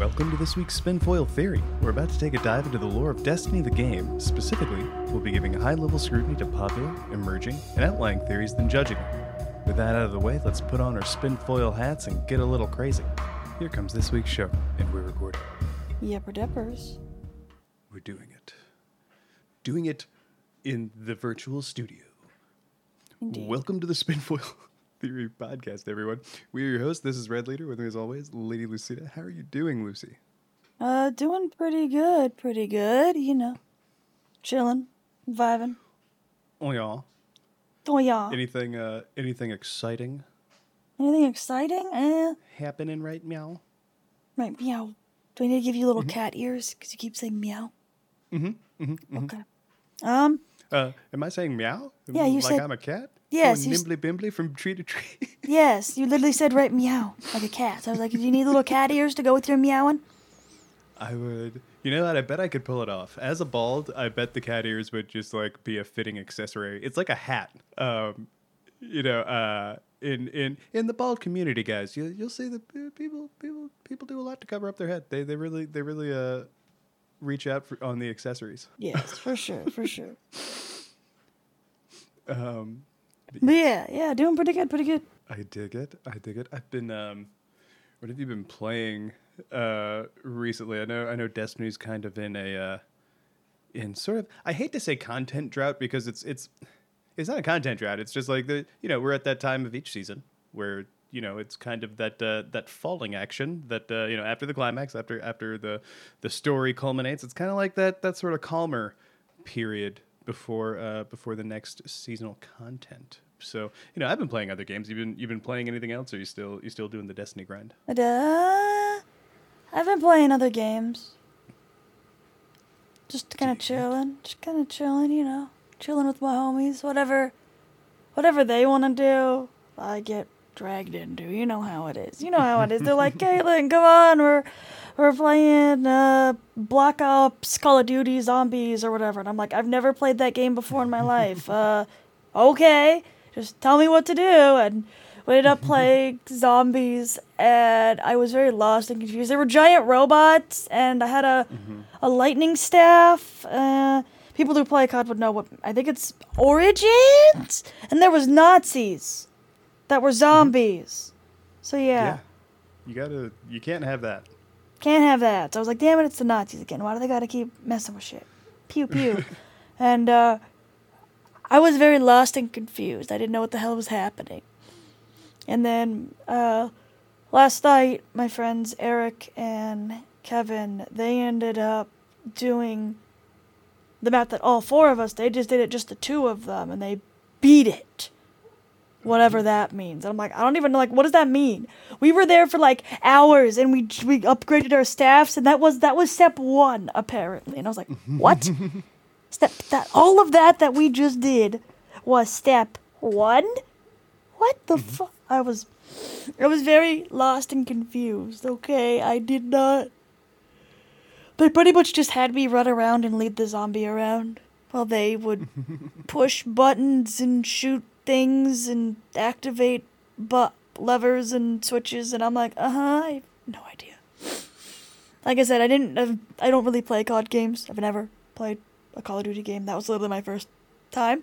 Welcome to this week's Spinfoil Theory. We're about to take a dive into the lore of Destiny the game. Specifically, we'll be giving high level scrutiny to popular, emerging, and outlying theories, then judging them. With that out of the way, let's put on our Spinfoil hats and get a little crazy. Here comes this week's show, and we're recording. Yepper Deppers. We're doing it. Doing it in the virtual studio. Indeed. Welcome to the Spinfoil Theory podcast, everyone. We are your hosts. This is Red Leader. With me, as always, Lady Lucida. How are you doing, Lucy? Uh, doing pretty good, pretty good, you know. Chilling, vibing. Oh, yeah. Oh, yeah. Anything, uh, anything exciting Anything exciting? Eh. happening right meow? Right, meow. Do I need to give you little cat ears? Because you keep saying meow. Mm-hmm. mm-hmm. Okay. Um, Uh, am I saying meow? Yeah, you like said- I'm a cat. Yes, Going nimbly bimbly from tree to tree. yes, you literally said right meow, like a cat. So I was like, do you need little cat ears to go with your meowing? I would. You know what? I bet I could pull it off. As a bald, I bet the cat ears would just like be a fitting accessory. It's like a hat. Um, you know, uh, in in in the bald community, guys, you you'll see that people people people do a lot to cover up their head. They they really they really uh reach out for, on the accessories. Yes, for sure, for sure. Um, But yeah, yeah, doing pretty good, pretty good. I dig it. I dig it. I've been um what have you been playing uh recently? I know I know Destiny's kind of in a uh in sort of I hate to say content drought because it's it's it's not a content drought. It's just like the you know, we're at that time of each season where you know, it's kind of that uh, that falling action that uh, you know after the climax, after after the the story culminates. It's kind of like that that sort of calmer period before uh, before the next seasonal content. So you know, I've been playing other games. You've been you've been playing anything else? Or you still you still doing the Destiny grind? Uh, I've been playing other games. Just kind of chilling, just kind of chilling, you know, chilling with my homies. Whatever, whatever they want to do, I get dragged into. You know how it is. You know how it is. They're like, Caitlin, come on, we're we're playing uh, Black Ops, Call of Duty, Zombies, or whatever. And I'm like, I've never played that game before in my life. Uh, okay, just tell me what to do. And we ended up playing zombies, and I was very lost and confused. There were giant robots, and I had a a lightning staff. Uh, people who play COD would know what I think it's Origins, and there was Nazis that were zombies. So yeah, You gotta you can't have that. can't have that. So I was like, damn it, it's the Nazis again. Why do they gotta keep messing with shit? Pew pew. and uh, I was very lost and confused. I didn't know what the hell was happening. And then uh, last night, my friends Eric and Kevin, they ended up doing the map that all four of us. They just did it, just the two of them, and they beat it whatever mm-hmm. that means. I'm like, I don't even know, like, what does that mean? We were there for like hours, and we we upgraded our staffs, and that was that was step one apparently. And I was like, what? step that all of that that we just did was step one. What the mm-hmm. fuck? I was, I was very lost and confused. Okay, I did not. They pretty much just had me run around and lead the zombie around while they would push buttons and shoot things and activate but levers and switches and I'm like, uh-huh, I have no idea. Like I said, I didn't I've, I don't really play COD games. I've never played a Call of Duty game. That was literally my first time.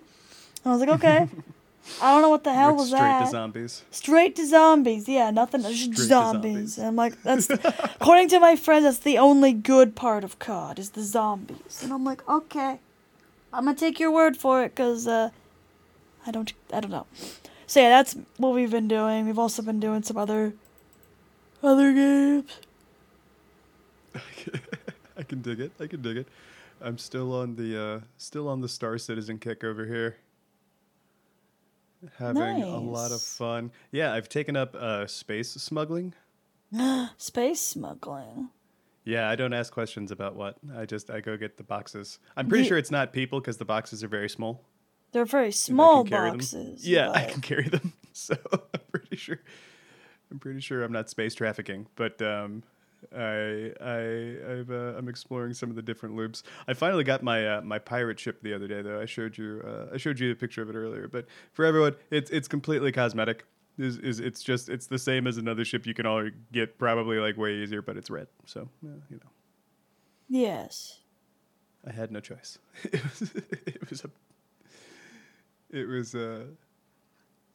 And I was like, okay. I don't know what the hell Went was straight that. Straight to zombies. Straight to zombies. Yeah, nothing. Just Straight to zombies. zombies. And I'm like, that's according to my friends, that's the only good part of COD is the zombies. And I'm like, okay, I'm gonna take your word for it, cause uh, I don't, I don't know. So yeah, that's what we've been doing. We've also been doing some other, other games. I can dig it. I can dig it. I'm still on the uh still on the Star Citizen kick over here. Having a lot of fun. Yeah, I've taken up uh space smuggling. Space smuggling. Yeah, I don't ask questions about what. I just I go get the boxes. I'm pretty sure it's not people because the boxes are very small. They're very small carry them. boxes. Yeah, I can carry them. So I'm pretty sure. I'm pretty sure I'm not space trafficking, but um, I I I've, uh, I'm exploring some of the different loops. I finally got my uh, my pirate ship the other day, though. I showed you uh, I showed you a picture of it earlier. But for everyone, it's it's completely cosmetic. Is is it's just it's the same as another ship you can all get probably like way easier, but it's red. So uh, you know, Yes. I had no choice. it was it was a it was uh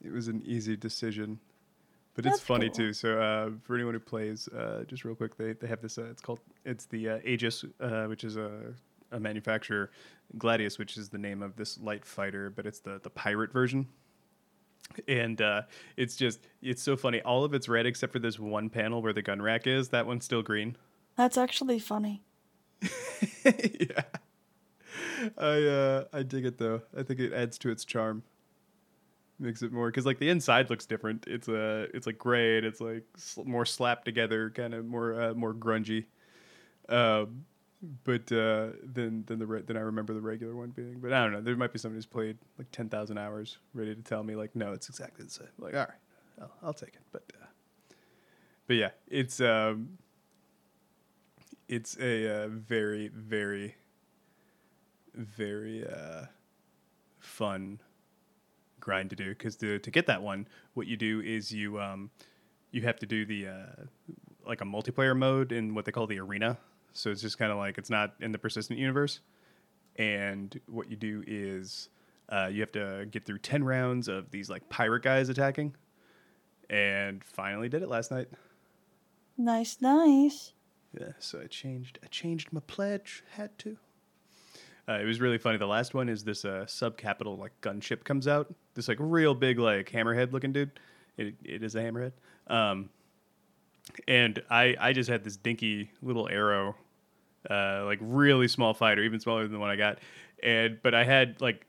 it was an easy decision. But it's funny cool. too. So uh, for anyone who plays, uh, just real quick, they, they have this. Uh, it's called it's the uh, Aegis, uh, which is a, a manufacturer. Gladius, which is the name of this light fighter, but it's the the pirate version. And uh, it's just it's so funny. All of it's red except for this one panel where the gun rack is. That one's still green. That's actually funny. yeah. I uh I dig it though. I think it adds to its charm. Makes it more because like the inside looks different. It's uh it's like gray and it's like sl- more slapped together, kind of more uh, more grungy. Um, but uh, than than the re- than I remember the regular one being. But I don't know. There might be somebody who's played like ten thousand hours, ready to tell me like, no, it's exactly the same. Like, all right, I'll, I'll take it. But uh, but yeah, it's um it's a uh, very very very uh, fun grind to do because to, to get that one what you do is you um, you have to do the uh, like a multiplayer mode in what they call the arena so it's just kind of like it's not in the persistent universe and what you do is uh, you have to get through 10 rounds of these like pirate guys attacking and finally did it last night Nice, nice. yeah, so I changed. I changed my pledge. Had to. Uh, it was really funny. The last one is this uh, subcapital like gunship comes out. This like real big like hammerhead looking dude. It, it is a hammerhead. Um, and I I just had this dinky little arrow, uh, like really small fighter, even smaller than the one I got. And but I had like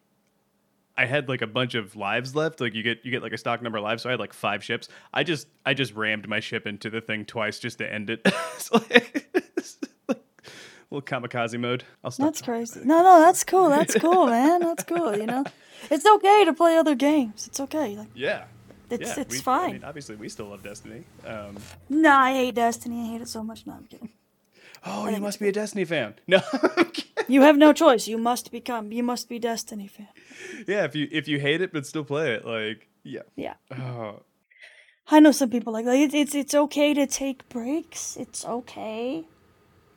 I had like a bunch of lives left. Like you get you get like a stock number of lives. So I had like five ships. I just I just rammed my ship into the thing twice just to end it. like little kamikaze mode. I'll stop. That's crazy. No, no, that's cool. That's cool, man. That's cool. You know, it's okay to play other games. It's okay. Like Yeah. it's yeah, it's we- I fine. mean, obviously, we still love Destiny. Um, No, I hate Destiny. I hate it so much. No, I'm kidding. oh, you must be a Destiny fan. No. You have no choice. You must become. You must be Destiny fan. yeah, if you if you hate it but still play it, like yeah. Yeah. Oh, I know some people like like it's it's it's okay to take breaks. It's okay.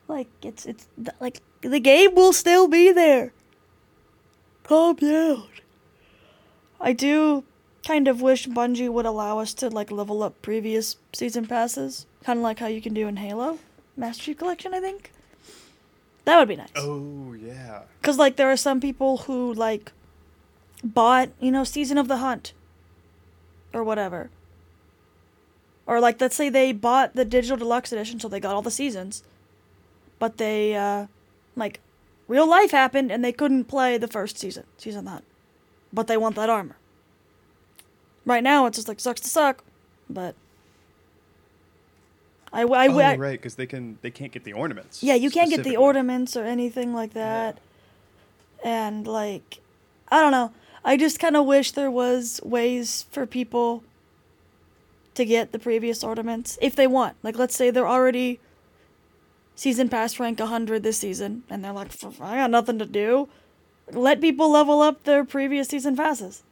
Like it's it's like the game will still be there. Calm down. I do kind of wish Bungie would allow us to like level up previous season passes, kind of like how you can do in Halo Master Chief Collection. I think that would be nice. oh yeah. Cause like there are some people who like bought, you know, Season of the Hunt or whatever. Or like let's say they bought the digital deluxe edition so they got all the seasons. But they uh like real life happened and they couldn't play the first season, Season Hunt. But they want that armor. Right now it's just like sucks to suck, but I, I, oh I, right, because they can they can't get the ornaments. yeah, you can't get the ornaments or anything like that. And like I don't know. I just kind of wish there was ways for people to get the previous ornaments if they want. Like let's say they're already season pass rank 100 this season and they're like I got nothing to do. Let people level up their previous season passes.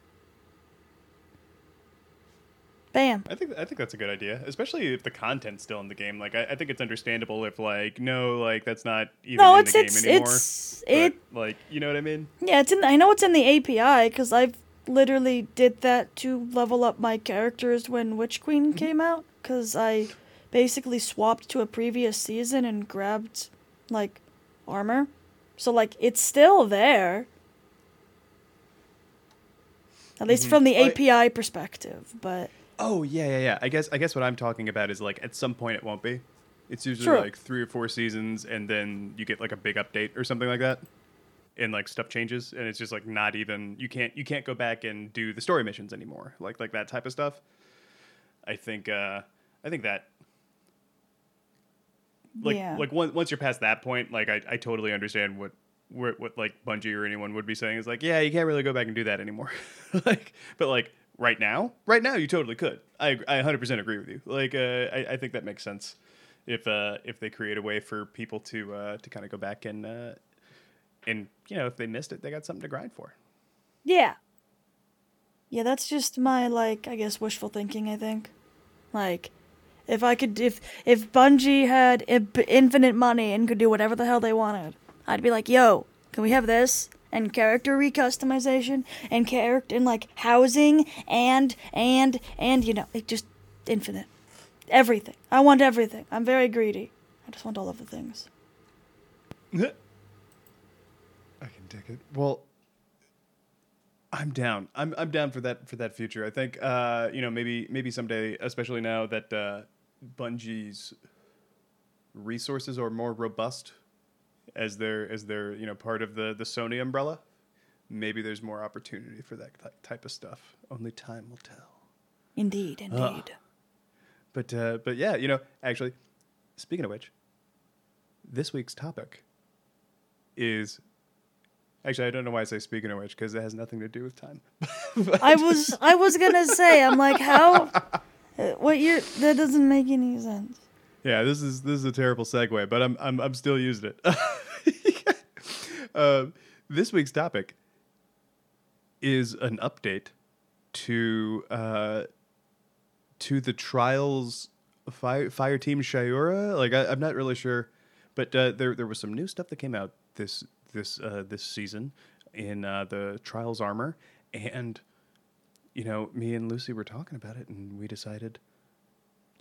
Bam. I think I think that's a good idea, especially if the content's still in the game. Like I, I think it's understandable if like no, like that's not even No, in it's the game it's anymore. it's but, it like you know what I mean? Yeah, it's in. I know it's in the API because I've literally did that to level up my characters when Witch Queen mm-hmm. came out. Because I basically swapped to a previous season and grabbed like armor. So like it's still there. At least from the I- API perspective, but Oh yeah, yeah, yeah. I guess I guess what I'm talking about is like at some point it won't be. It's usually True. like three or four seasons, and then you get like a big update or something like that, and like stuff changes, and it's just like not even you can't you can't go back and do the story missions anymore, like like that type of stuff. I think uh I think that like Yeah. like once once you're past that point, like I, I totally understand what what what like Bungie or anyone would be saying is like, yeah, you can't really go back and do that anymore. like, but like right now, right now you totally could. I I 100% agree with you. Like, uh, I I think that makes sense if uh if they create a way for people to uh to kind of go back and uh and you know if they missed it, they got something to grind for. yeah. Yeah, that's just my like I guess wishful thinking. I think, like, if I could, if if Bungie had infinite money and could do whatever the hell they wanted, I'd be like, yo, can we have this and character recustomization and character and like housing and and and you know, just infinite, everything. I want everything. I'm very greedy. I just want all of the things. I can take it. Well, I'm down. I'm I'm down for that for that future. I think uh, you know maybe maybe someday, especially now that uh, Bungie's resources are more robust as they're as they're you know part of the the Sony umbrella. Maybe there's more opportunity for that ty- type of stuff. Only time will tell. Indeed, indeed. But uh, but yeah, you know, actually, speaking of which, this week's topic is actually I don't know why I say speaking of which because it has nothing to do with time. I was I was gonna say I'm like how what you that doesn't make any sense. yeah, this is this is a terrible segue, but I'm I'm I'm still using it. uh, this week's topic is an update to uh, to the trials fire fire team Shayura. Like I, I'm not really sure, but uh, there there was some new stuff that came out this this uh, this season in uh, the trials armor, and you know me and Lucy were talking about it, and we decided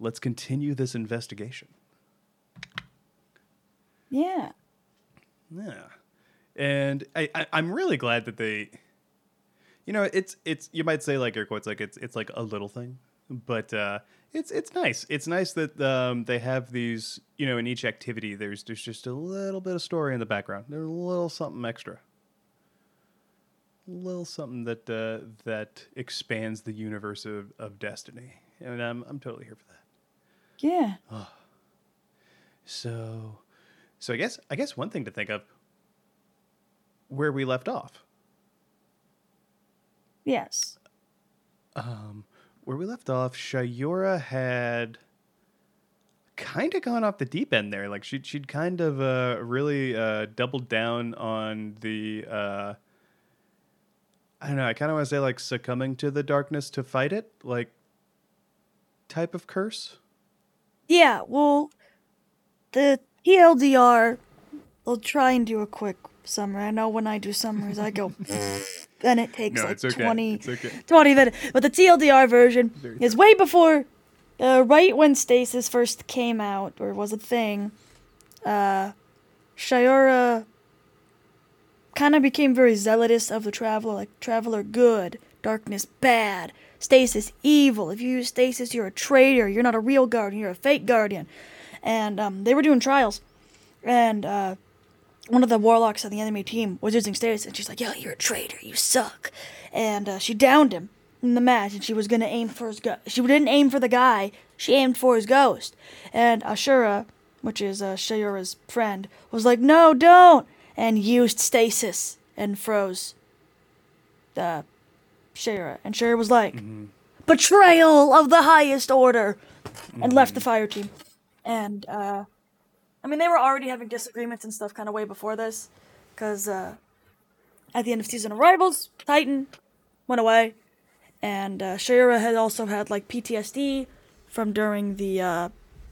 let's continue this investigation. Yeah. Yeah, and I, I I'm really glad that they, you know, it's it's you might say like air quotes like it's it's like a little thing, but uh, it's it's nice. It's nice that um, they have these. You know, in each activity, there's there's just a little bit of story in the background. There's a little something extra. A little something that uh, that expands the universe of, of Destiny, and I'm I'm totally here for that. Yeah. So, so I guess I guess one thing to think of where we left off. Yes. Um, where we left off, Shayura had kind of gone off the deep end there. Like she she'd kind of uh, really uh, doubled down on the. I don't know. I kind of want to say like succumbing to the darkness to fight it, like type of curse. Yeah, well the TLDR I'll try and do a quick summary. I know when I do summaries I go and it takes No, like it's okay. 20 It's okay. 20 minutes. But the TLDR version is way before, uh, right when Stasis first came out or was a thing. Uh, Shayura kind of became very zealous of the Traveler, like Traveler good, Darkness bad, Stasis evil. If you use Stasis, you're a traitor. You're not a real Guardian. You're a fake Guardian. And um, they were doing trials, and uh, one of the warlocks on the enemy team was using Stasis, and she's like, "Yo, you're a traitor. You suck." And uh, she downed him in the match, and she was gonna aim for his She didn't aim for the guy. She aimed for his ghost. And Ashura, which is uh, Shayura's friend, was like, "No, don't!" And used Stasis and froze the Shayura. And Shayura was like, "Betrayal of the highest order," and left the fire team. And uh, I mean, they were already having disagreements and stuff kind of way before this, because uh, at the end of season arrivals, Titan went away, and uh, Shayura had also had like PTSD from during the uh,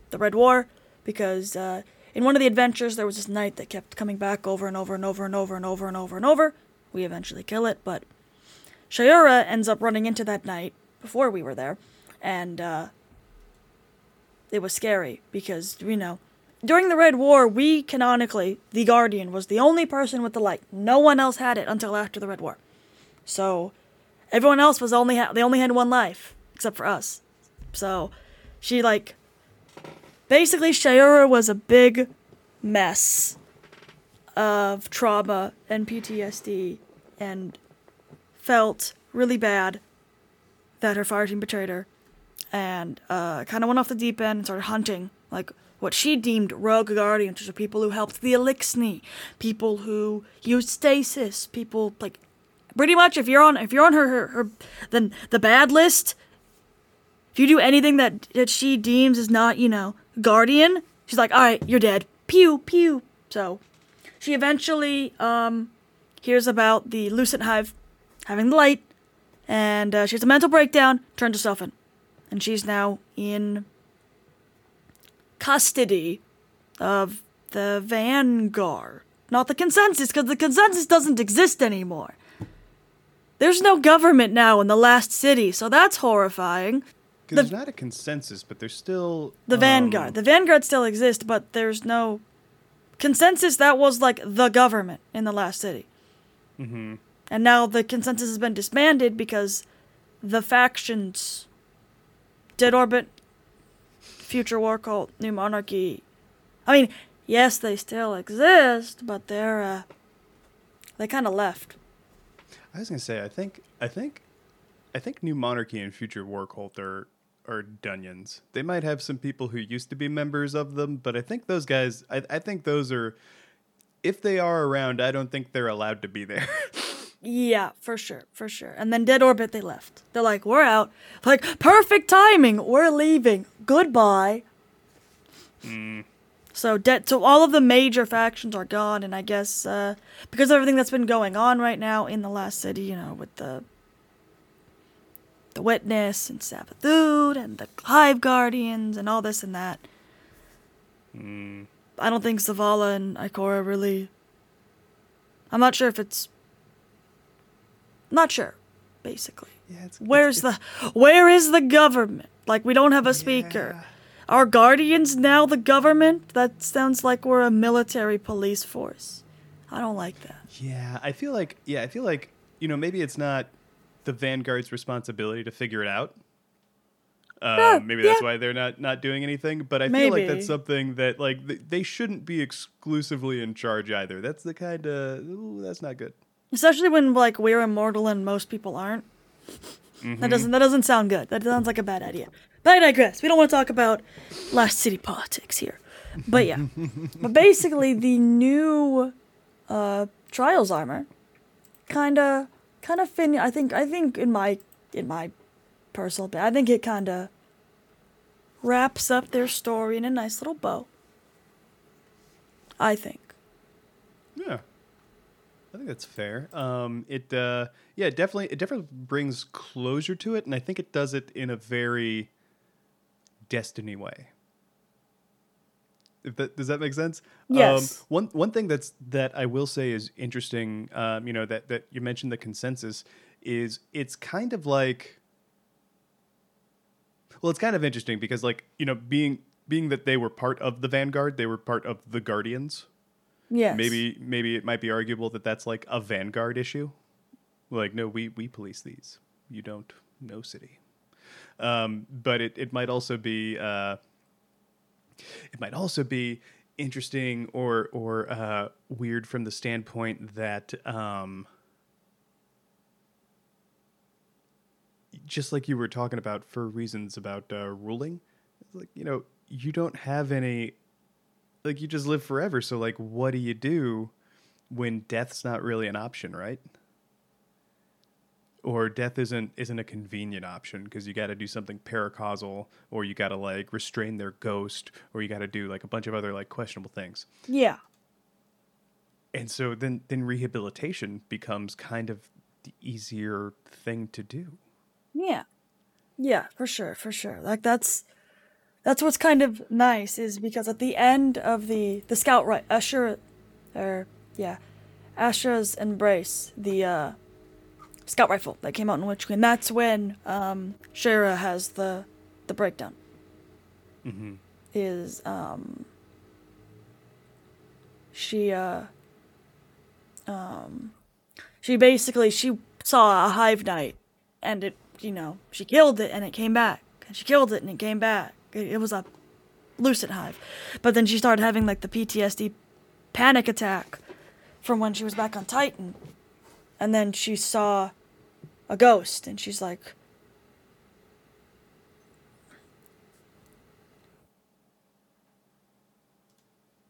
the Red War, because uh, in one of the adventures there was this knight that kept coming back over and over and over and over and over and over and over. We eventually kill it, but Shayura ends up running into that knight before we were there, and uh, it was scary because you know during the Red War, we canonically, the Guardian, was the only person with the light. No one else had it until after the Red War. So everyone else was only ha- they only had one life except for us. So she like basically Shayura was a big mess of trauma and PTSD and felt really bad that her fire team betrayed her and uh, kind of went off the deep end and started hunting like what she deemed rogue guardians, which are people who helped the Eliksni, people who used stasis, people like pretty much if you're on if you're on her her, her then the bad list. If you do anything that that she deems is not you know guardian, she's like, all right, you're dead. Pew pew. So she eventually um hears about the Lucent Hive having the light and uh, she has a mental breakdown, turns herself in, and she's now in custody of the Vanguard, not the consensus, because the consensus doesn't exist anymore. There's no government now in the last city, so that's horrifying. Because there's not a consensus, but there's still The um, Vanguard. The Vanguard still exists, but there's no consensus. That was like the government in the last city. mhm. And now the consensus has been disbanded because the factions Dead Orbit, Future War Cult, New Monarchy. I mean, yes, they still exist, but they're uh they kind of left. I was gonna say, I think, I think, I think New Monarchy and Future War Cult are are Dunyans. They might have some people who used to be members of them, but I think those guys, I, I think those are, if they are around, I don't think they're allowed to be there. Yeah, for sure, for sure. And then Dead Orbit, they left. They're like, we're out. Like, perfect timing. We're leaving. Goodbye. So, dead. So all of the major factions are gone, and I guess uh, because of everything that's been going on right now in the last city, you know, with the the Witness and Savathûn and the Hive Guardians and all this and that. Hmm. I don't think Zavala and Ikora really. I'm not sure if it's. Not sure, basically. yeah, it's, Where's it's- the where is the government? Like we don't have a speaker. Yeah. Are guardians now the government? That sounds like we're a military police force. I don't like that. Yeah, I feel like yeah, I feel like you know maybe it's not the Vanguard's responsibility to figure it out. Um, Yeah, maybe that's yeah. why they're not not doing anything. But I feel like that's something that like th- they shouldn't be exclusively in charge either. That's the kind of that's not good. Especially when like we're immortal and most people aren't. That doesn't that doesn't sound good. That sounds like a bad idea. But I digress. We don't want to talk about last city politics here. But yeah. but basically the new uh trials armor kinda kinda fin I think I think in my in my personal I think it kinda wraps up their story in a nice little bow. I think. Yeah. I think that's fair. Um, it uh, yeah, it definitely it definitely brings closure to it, and I think it does it in a very Destiny way. If that, does that make sense? Yes. Um, one one thing that's that I will say is interesting. Um, you know that that you mentioned the consensus is it's kind of like well, it's kind of interesting because like you know being being that they were part of the Vanguard, they were part of the Guardians Yes. maybe maybe it might be arguable that that's like a vanguard issue like no we we police these you don't no city um, but it, it might also be uh, it might also be interesting or or uh, weird from the standpoint that um, just like you were talking about for reasons about uh, ruling like you know you don't have any like you just live forever. So like what do you do when death's not really an option right or death isn't isn't a convenient option because you got to do something paracausal or you got to like restrain their ghost or you got to do like a bunch of other like questionable things Yeah. and so then then rehabilitation becomes kind of the easier thing to do Yeah. Yeah, for sure, for sure. Like that's that's what's kind of nice is because at the end of the the scout right Ashura or yeah, Ashura's embrace, the uh scout rifle that came out in Witch Queen, that's when um Shayura has the the breakdown. mm-hmm. Is um she uh um she basically she saw a hive knight and it you know she killed it and it came back. And she killed it and it came back. It, it was a Lucent hive. But then she started having like the ptsd panic attack from when she was back on titan and then she saw a ghost and she's like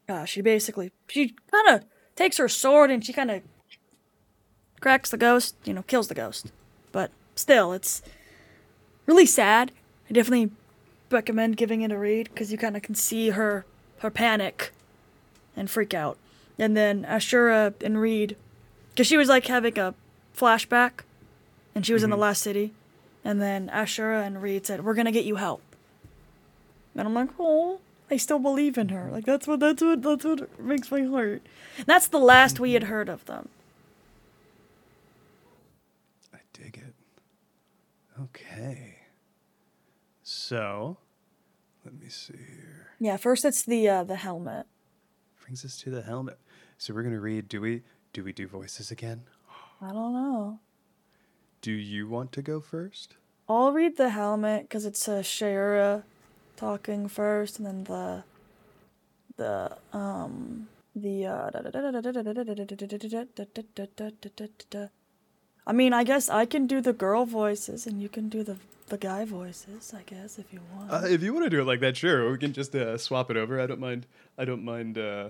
uh, she basically she kind of takes her sword and she kind of cracks the ghost, you know, kills the ghost. But still, it's really sad. I definitely recommend giving it a read because you kind of can see her her panic and freak out. And then Ashura and Reed, because she was like having a flashback and she was in the last city. And then Ashura and Reed said, "We're gonna get you help." And I'm like, "Oh, I still believe in her. Like that's what that's what that's what makes my heart." And that's the last we had heard of them. I dig it. Okay. So, let me see here. Yeah, first it's the uh, the helmet. Brings us to the helmet. So we're gonna read. Do we do we do voices again? I don't know. Do you want to go first? I'll read the helmet because it's uh, Shayura talking first, and then the the um the uh. I mean, I guess I can do the girl voices, and you can do the the guy voices. I guess if you want. Uh, if you want to do it like that, sure. We can just uh, swap it over. I don't mind. I don't mind uh,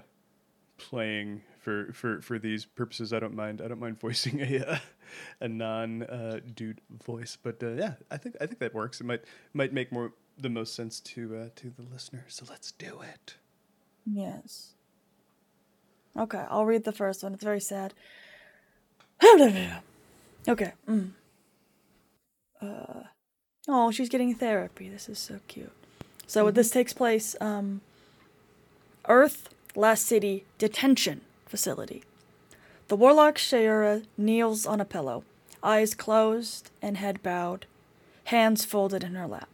playing for, for, for these purposes. I don't mind. I don't mind voicing a uh, a non uh, dude voice. But uh, yeah, I think I think that works. It might might make more the most sense to uh, to the listener. So let's do it. Yes. Okay, I'll read the first one. It's very sad. okay. Mm. Uh, oh, she's getting therapy. This is so cute. So this takes place, um, Earth, Last City, detention facility. The warlock Shayura kneels on a pillow, eyes closed and head bowed, hands folded in her lap.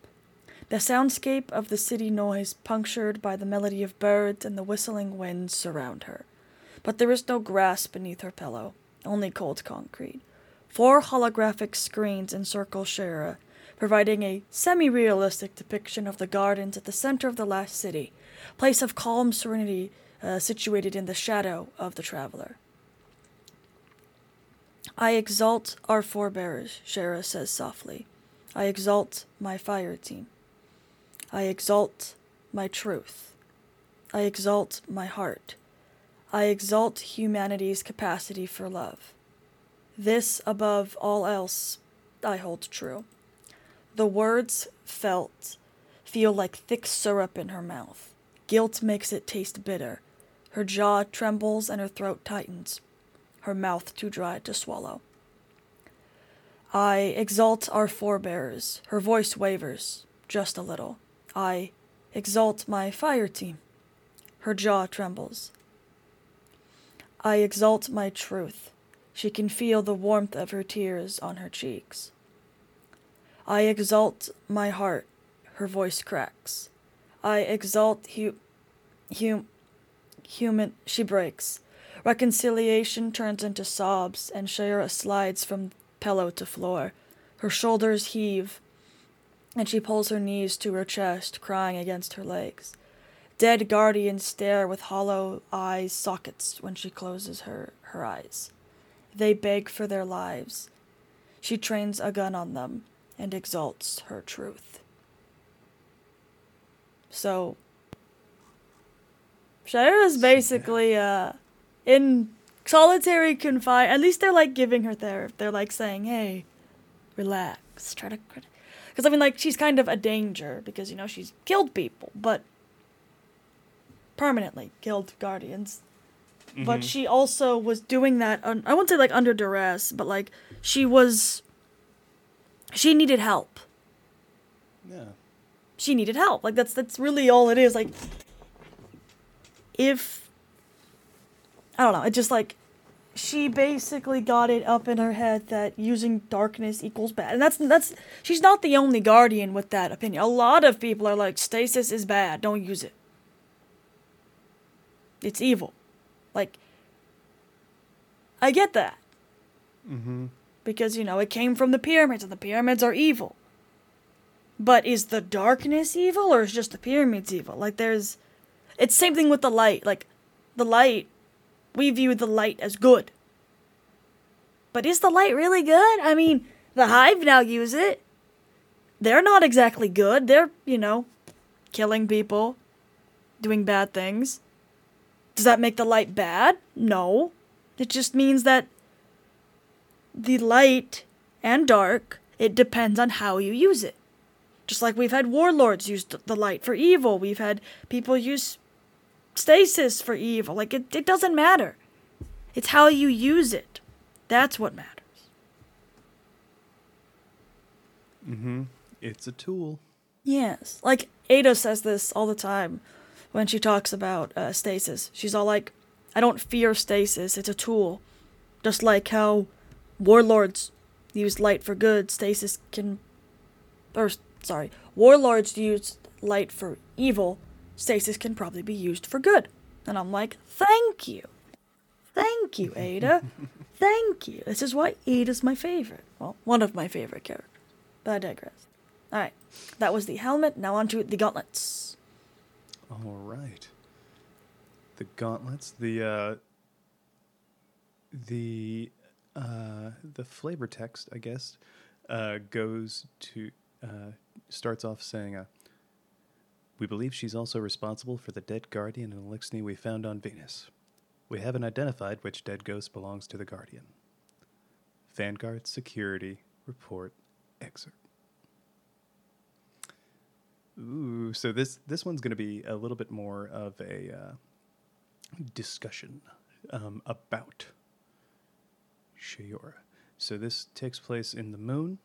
The soundscape of the city noise punctured by the melody of birds and the whistling winds surround her. But there is no grass beneath her pillow, only cold concrete. Four holographic screens encircle Shayura, providing a semi realistic depiction of the gardens at the center of the last city, place of calm serenity uh, situated in the shadow of the traveler. I exalt our forebears, Shayura says softly. I exalt my fire team. I exalt my truth. I exalt my heart. I exalt humanity's capacity for love. This, above all else, I hold true. The words felt feel like thick syrup in her mouth. Guilt makes it taste bitter. Her jaw trembles and her throat tightens, her mouth too dry to swallow. I exalt our forebears. Her voice wavers, just a little. I exalt my fire team. Her jaw trembles. I exalt my truth. She can feel the warmth of her tears on her cheeks. I exalt my heart. Her voice cracks. I exalt hu- hum- human. She breaks. Reconciliation turns into sobs, and Shayura slides from pillow to floor. Her shoulders heave, and she pulls her knees to her chest, crying against her legs. Dead guardians stare with hollow eyes sockets when she closes her, her eyes. They beg for their lives. She trains a gun on them and exalts her truth. So, Shayura is basically uh, in solitary confine. At least they're like giving her therapy. They're like saying, "Hey, relax. Try to." Because I mean, like she's kind of a danger because you know she's killed people, but permanently killed guardians. But she also was doing that. Un- I won't say like under duress, but like she was. She needed help. Yeah. She needed help. Like that's that's really all it is. Like if I don't know, it just like she basically got it up in her head that using darkness equals bad. And that's that's she's not the only guardian with that opinion. A lot of people are like stasis is bad, don't use it. It's evil. Like I get that. Mm-hmm. Because, you know, it came from the pyramids and the pyramids are evil. But is the darkness evil or is just the pyramids evil? Like there's it's same thing with the light. Like the light we view the light as good. But is the light really good? I mean, the hive now use it. They're not exactly good. They're, you know, killing people, doing bad things. Does that make the light bad? No. It just means that the light and dark, it depends on how you use it. Just like we've had warlords use the light for evil, we've had people use stasis for evil. Like, it, it doesn't matter. It's how you use it. That's what matters. Mm-hmm. It's a tool. Yes. Like Ada says this all the time when she talks about uh, stasis. She's all like, I don't fear stasis, it's a tool. Just like how warlords use light for good, stasis can. Or, sorry, warlords use light for evil, stasis can probably be used for good. And I'm like, thank you. Thank you, Ada. thank you. This is why Ada's my favorite. Well, one of my favorite characters. But I digress. Alright, that was the helmet. Now on to the gauntlets. All right. The gauntlets, the uh the uh the flavor text, I guess, uh goes to uh starts off saying uh we believe she's also responsible for the dead guardian and Eliksni we found on Venus. We haven't identified which dead ghost belongs to the guardian. Vanguard Security Report Excerpt. Ooh, so this this one's going to be a little bit more of a uh, discussion um, about Shayura. So this takes place in the moon,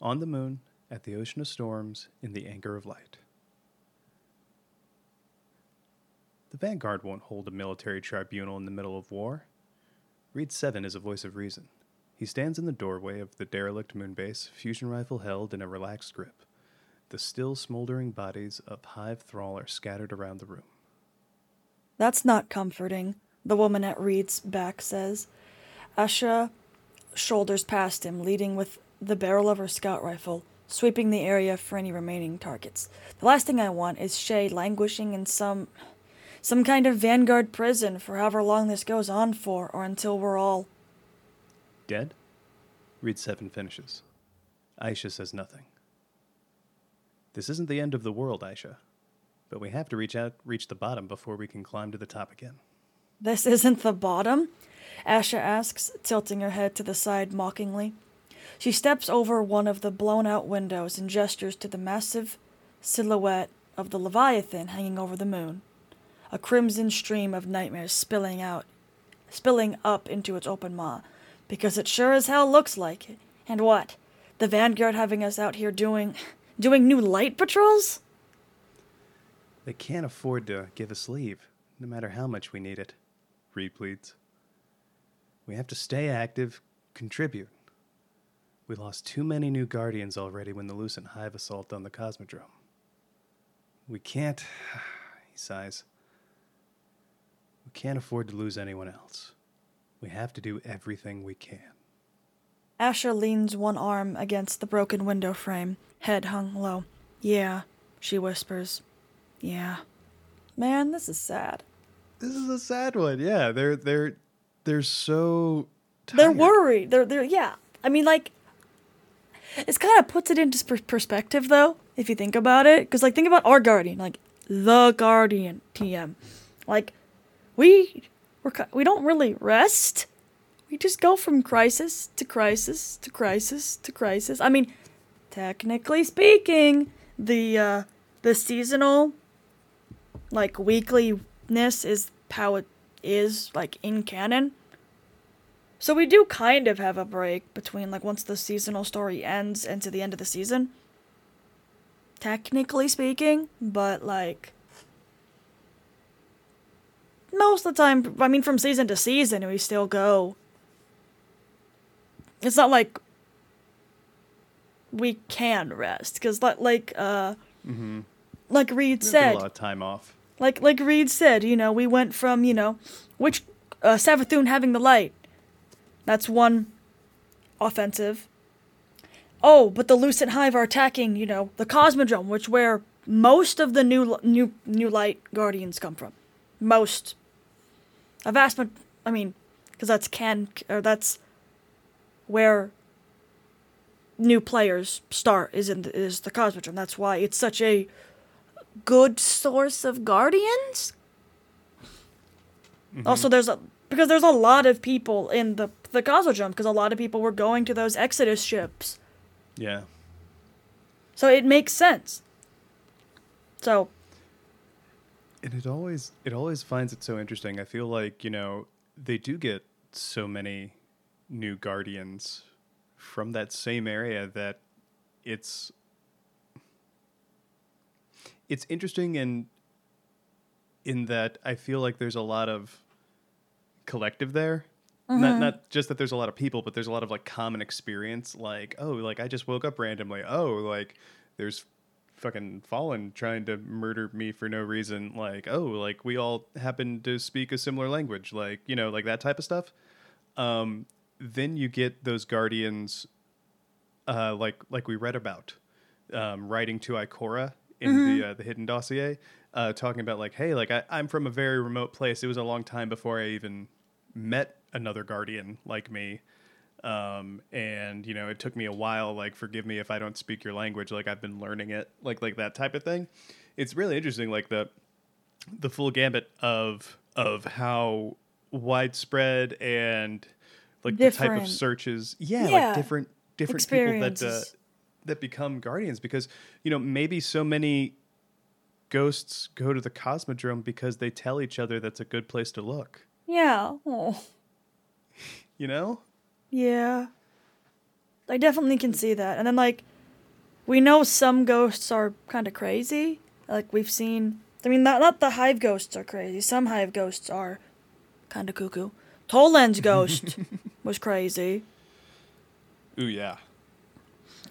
on the moon, at the Ocean of Storms, in the Anchor of Light. The Vanguard won't hold a military tribunal in the middle of war. Reed 7 is a voice of reason. He stands in the doorway of the derelict moonbase, fusion rifle held in a relaxed grip. The still smoldering bodies of Hive Thrall are scattered around the room. That's not comforting, the woman at Reed's back says. Aisha shoulders past him, leading with the barrel of her scout rifle, sweeping the area for any remaining targets. The last thing I want is Shay languishing in some some kind of vanguard prison for however long this goes on for, or until we're all Dead? Reed 7 finishes. Aisha says nothing. This isn't the end of the world, Aisha. But we have to reach out reach the bottom before we can climb to the top again. This isn't the bottom? Aisha asks, tilting her head to the side mockingly. She steps over one of the blown out windows and gestures to the massive silhouette of the Leviathan hanging over the moon. A crimson stream of nightmares spilling out, spilling up into its open maw, because it sure as hell looks like it. And what? The Vanguard having us out here doing, doing new light patrols? They can't afford to give us leave, no matter how much we need it, Reed pleads. We have to stay active, contribute. We lost too many new Guardians already when the Lucent Hive assault on the Cosmodrome. We can't, he sighs. We can't afford to lose anyone else. We have to do everything we can. Aisha leans one arm against the broken window frame, head hung low. Yeah, she whispers. Yeah. Man, this is sad. This is a sad one. Yeah, they're they're they're so They're worried. They're they're yeah. I mean like it's kind of puts it into per- perspective though, if you think about it, cuz like think about our guardian, like the guardian TM. Like we we're, we don't really rest. We just go from crisis to crisis to crisis to crisis. I mean, technically speaking, the uh the seasonal like weekliness is how it is like in canon. So we do kind of have a break between like once the seasonal story ends and to the end of the season. Technically speaking, but like most of the time, I mean from season to season we still go. It's not like we can rest cuz like like uh like Reed There's a lot of time off. like like Reed said, you know, we went from you know, which uh, Savathun having the light. That's one offensive. Oh, but the Lucent Hive are attacking, you know, the Cosmodrome, which where most of the new new new light guardians come from. Most. A vast, ma- I mean, because that's can or that's where new players start is in the, is the Cosmodrome. That's why it's such a good source of guardians. Mm-hmm. Also, there's a because there's a lot of people in the the Cosmodrome because a lot of people were going to those Exodus ships, Yeah. so it makes sense. So And it always it always finds it so interesting. I feel like, you know, they do get so many new guardians from that same area that it's it's interesting and in that I feel like there's a lot of collective there. Not mm-hmm. not just that there's a lot of people, but there's a lot of like common experience. Like, oh, like I just woke up randomly. Oh, like there's fucking fallen trying to murder me for no reason. Like, oh, like we all happen to speak a similar language. Like, you know, like that type of stuff. Um, then you get those guardians, uh, like like we read about, um, writing to Ikora in the uh, the hidden dossier, uh, talking about like, hey, like I, I'm from a very remote place. It was a long time before I even met another guardian like me. Um, and you know, it took me a while. Like, forgive me if I don't speak your language. Like, I've been learning it. Like, like that type of thing. It's really interesting. Like the the full gambit of of how widespread and like the type of searches. Yeah, Yeah. like different different people that uh, that become guardians because you know maybe so many ghosts go to the cosmodrome because they tell each other that's a good place to look Yeah. Oh. you know Yeah. I definitely can see that. And then like we know some ghosts are kind of crazy. Like we've seen I mean not not the hive ghosts are crazy. Some hive ghosts are kind of cuckoo. Toland's ghost was crazy. ooh yeah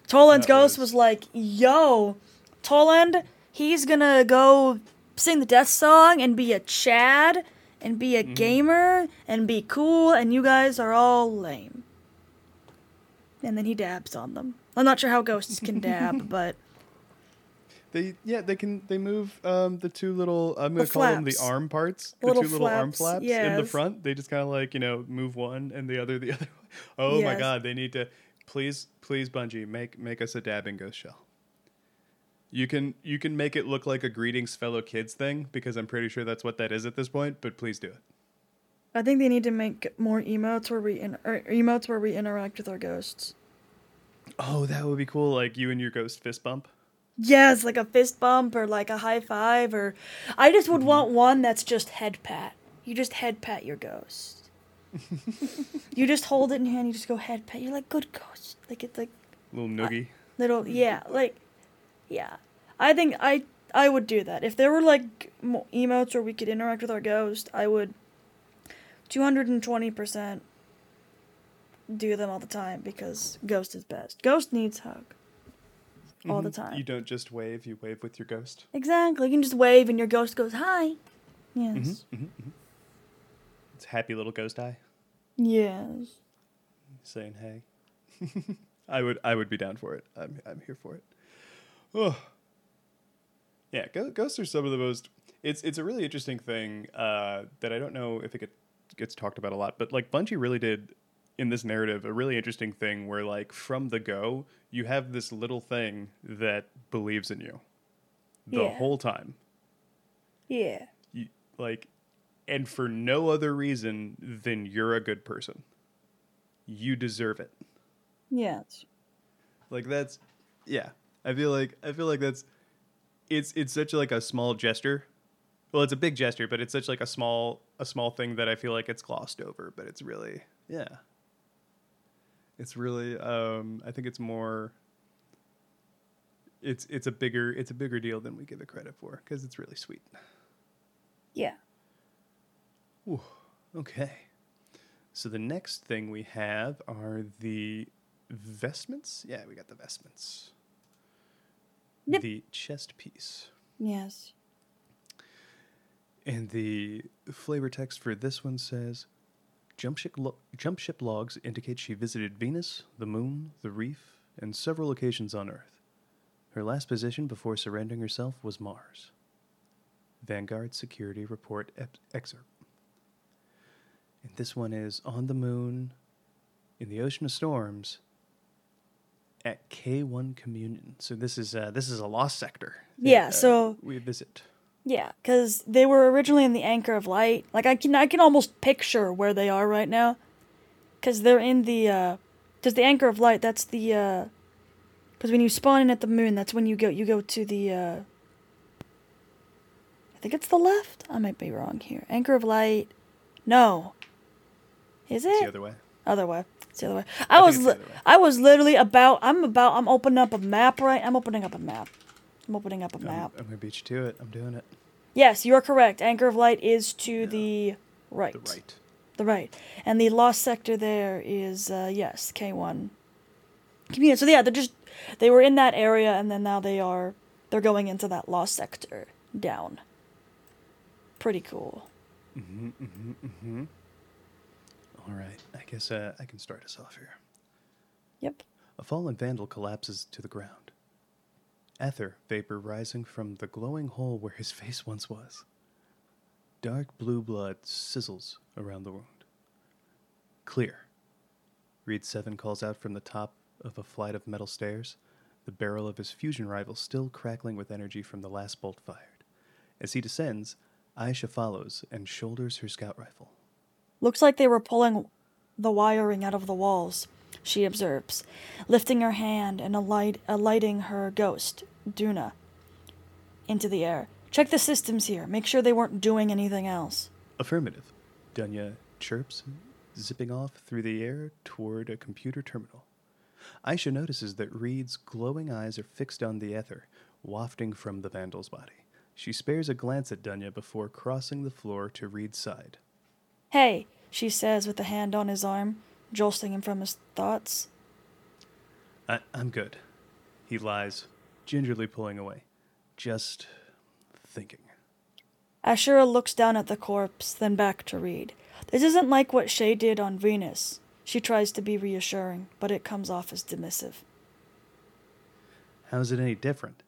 Toland's That ghost was- was like, "Yo, Toland, he's gonna go sing the death song and be a Chad and be Mm-hmm. a gamer and be cool, and you guys are all lame." And then he dabs on them. I'm not sure how ghosts can dab, but they yeah they can they move um the two little i'm gonna The call them the arm parts the Little two little arm flaps, flaps in the front. They just kind of like you know move one and the other the other oh my god they need to please please bungie make make us a dabbing ghost shell. You can you can make it look like a greetings fellow kids thing because i'm pretty sure that's what that is at this point but please do it I think they need to make more emotes where we in, or emotes where we interact with our ghosts. oh that would be cool like you and your ghost fist bump Yes, like a fist bump or like a high five or I just Mm-hmm. would want one that's just head pat. You just head pat your ghost. you just hold it in your hand, you just go head pat. You're like good ghost. Like it's like little noogie little yeah, like yeah. I think I I would do that. If there were like emotes where we could interact with our ghost, I would 220% do them all the time because ghost is best. Ghost needs hug all the Mhm. time. you don't just wave you wave with your ghost Exactly. You can just wave and your ghost goes, hi. Yes. it's happy little ghost eye Yes. saying hey. I would I would be down for it. I'm I'm here for it. Oh. Yeah, ghosts are some of the most. It's it's a really interesting thing uh, that I don't know if it gets talked about a lot, but like Bungie really did in this narrative a really interesting thing where like from the go you have this little thing that believes in you the Yeah. whole time. Yeah. You, like, and for no other reason than you're a good person. You deserve it. Yes. Like that's yeah. I feel like I feel like that's it's it's such like a small gesture. Well, it's a big gesture, but it's such like a small a small thing that I feel like it's glossed over, but it's really yeah. It's really um I think it's more it's it's a bigger it's a bigger deal than we give it credit for because it's really sweet. Yeah. Ooh, okay. So the next thing we have are the vestments. Yeah, we got the vestments. Yep. The chest piece. Yes. And the flavor text for this one says jump ship, lo- jump ship logs indicate she visited Venus, the moon, the reef, and several locations on Earth. Her last position before surrendering herself was Mars. Vanguard Security Report ep- excerpt. And this one is on the moon, in the ocean of storms, at K1 Communion. So this is uh, this is a lost sector. that, Yeah, uh, so- we visit. Yeah, because they were originally in the Anchor of Light. Like I can, I can almost picture where they are right now, because they're in the, uh, because the Anchor of Light. That's the, uh, because when you spawn in at the moon, that's when you go, you go to the, uh, I think it's the left. I might be wrong here. Anchor of Light, no. Is It's the other way. other way? It's the other way. I, think was li- way. I was literally about I'm about I'm opening up a map right. I'm opening up a map. I'm opening up a I'm, map. I'm gonna beat you to it. I'm doing it. Yes, you're correct. Anchor of Light is to the right. The right. The right. And the lost sector there is uh, yes, K1 Communion. So yeah, they're just they were in that area and then now they are they're going into that lost sector down. Pretty cool. mm-hmm All right. I guess uh, I can start us off here. Yep. A fallen vandal collapses to the ground. Ether vapor rising from the glowing hole where his face once was. Dark blue blood sizzles around the wound. Clear. Reed 7 calls out from the top of a flight of metal stairs, the barrel of his fusion rifle still crackling with energy from the last bolt fired. As he descends, Aisha follows and shoulders her scout rifle. Looks like they were pulling the wiring out of the walls, she observes, lifting her hand and alight, alighting her ghost, Dunya, into the air. Check the systems here. Make sure they weren't doing anything else. Affirmative. Dunya chirps, zipping off through the air toward a computer terminal. Aisha notices that Reed's glowing eyes are fixed on the ether, wafting from the vandal's body. She spares a glance at Dunya before crossing the floor to Reed's side. Hey, she says with a hand on his arm, jolting him from his thoughts. I- I'm good. He lies, gingerly pulling away. Just thinking. Ashura looks down at the corpse, then back to Reed. This isn't like what Shay did on Venus. She tries to be reassuring, but it comes off as dismissive. How's it any different?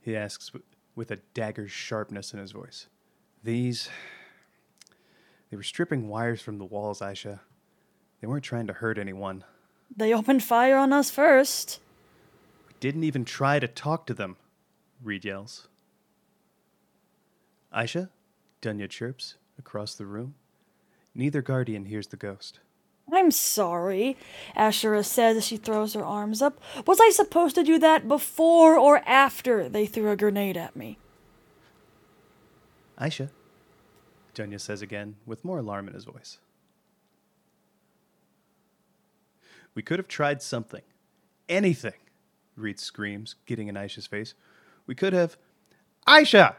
He asks w- with a dagger's sharpness in his voice. These. They were stripping wires from the walls, Aisha. They weren't trying to hurt anyone. They opened fire on us first. We didn't even try to talk to them, Reed yells. Aisha? Dunya chirps across the room. Neither guardian hears the ghost. I'm sorry, Ashura says as she throws her arms up. Was I supposed to do that before or after they threw a grenade at me? Aisha, Dunya says again, with more alarm in his voice. We could have tried something. Anything, Reed screams, getting in Aisha's face. We could have. Aisha!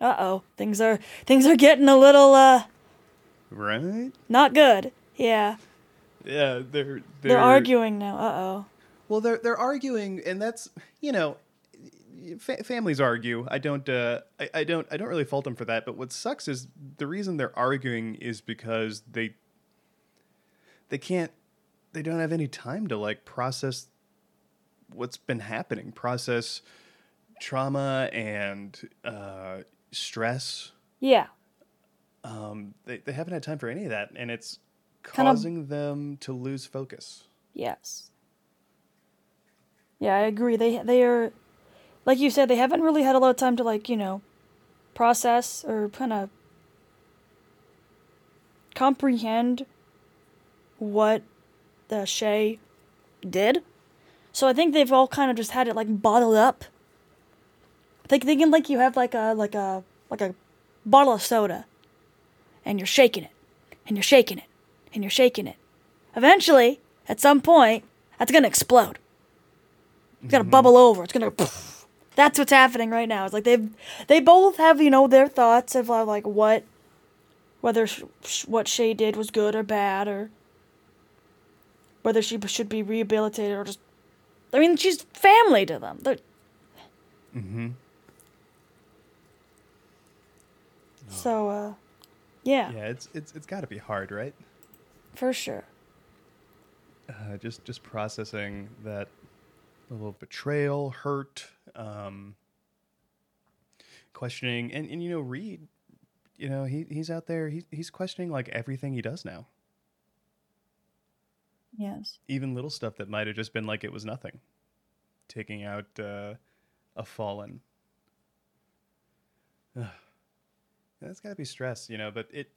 Uh oh, things are things are getting a little uh Right? not good. Yeah, Yeah, they're. They're, they're arguing now. Uh oh. Well, they're they're arguing, and that's you know, fa- families argue. I don't uh, I, I don't I don't really fault them for that. But what sucks is the reason they're arguing is because they they can't they don't have any time to like process what's been happening, process trauma and uh, stress. Yeah. Um, they they haven't had time for any of that, and it's Kind of- causing them to lose focus. Yes. Yeah, I agree. They they are, like you said, they haven't really had a lot of time to like you know, process or kind of comprehend what the Shay did. So I think they've all kind of just had it like bottled up. Think thinking like you have like a like a like a bottle of soda, and you're shaking it, and you're shaking it, and you're shaking it. Eventually, at some point, that's gonna explode. It's gonna bubble over. It's gonna. That's what's happening right now. It's like they've they both have you know their thoughts of uh, like what, whether sh- sh- what Shay did was good or bad or whether she should be rehabilitated or just. I mean, she's family to them. They're, Mm-hmm. so, uh, yeah, Yeah, it's it's it's got to be hard, right? for sure. Uh, just just processing that little betrayal, hurt, um, questioning, and and you know Reed, you know he he's out there. He he's questioning like everything he does now, Yes. even little stuff that might have just been like it was nothing, taking out uh, a fallen. Ugh. That's got to be stress, you know. But it,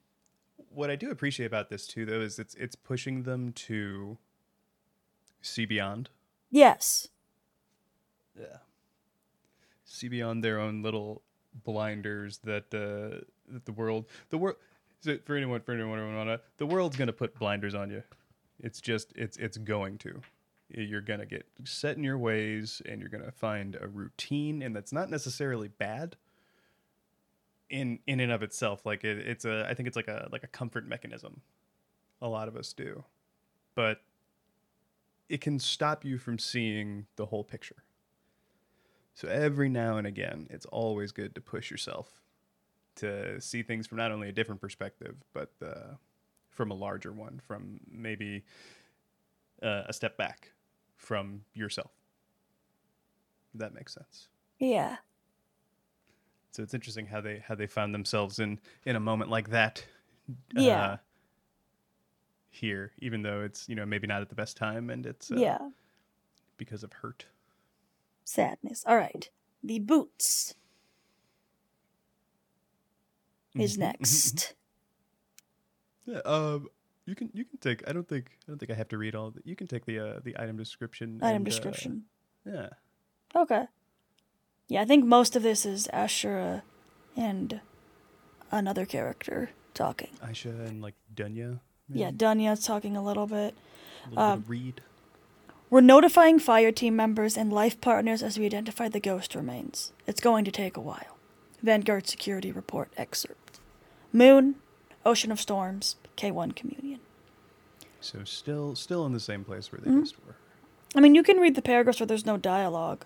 what I do appreciate about this too, though, is it's it's pushing them to see beyond. Yes. Yeah. See beyond their own little blinders that uh, that the world the world so for anyone for anyone wanna the world's gonna put blinders on you. It's just it's it's going to. You're gonna get set in your ways, and you're gonna find a routine, and that's not necessarily bad. In in and of itself, like it, it's a, I think it's like a like a comfort mechanism. A lot of us do, but it can stop you from seeing the whole picture. So every now and again, it's always good to push yourself to see things from not only a different perspective, but uh, from a larger one, from maybe uh, a step back from yourself. That makes sense. Yeah. So it's interesting how they how they found themselves in in a moment like that. Yeah. Uh, here, even though it's you know maybe not at the best time, and it's uh, yeah. because of hurt. Sadness. All right. The boots is Mhm, mhm, next. Yeah, um, you can you can take. I don't think I don't think I have to read all. It. You can take the uh, the item description. Item and, uh, description. yeah. Okay. Yeah, I think most of this is Ashura and another character talking. Aisha and like Dunya. Yeah. Dunya's talking a little bit. A little um, bit of Reed. We're notifying fire team members and life partners as we identify the ghost remains. It's going to take a while. Vanguard Security Report excerpt. Moon, Ocean of Storms, K1 Communion. So still still in the same place where they Mhm. just were. I mean, you can read the paragraphs where there's no dialogue,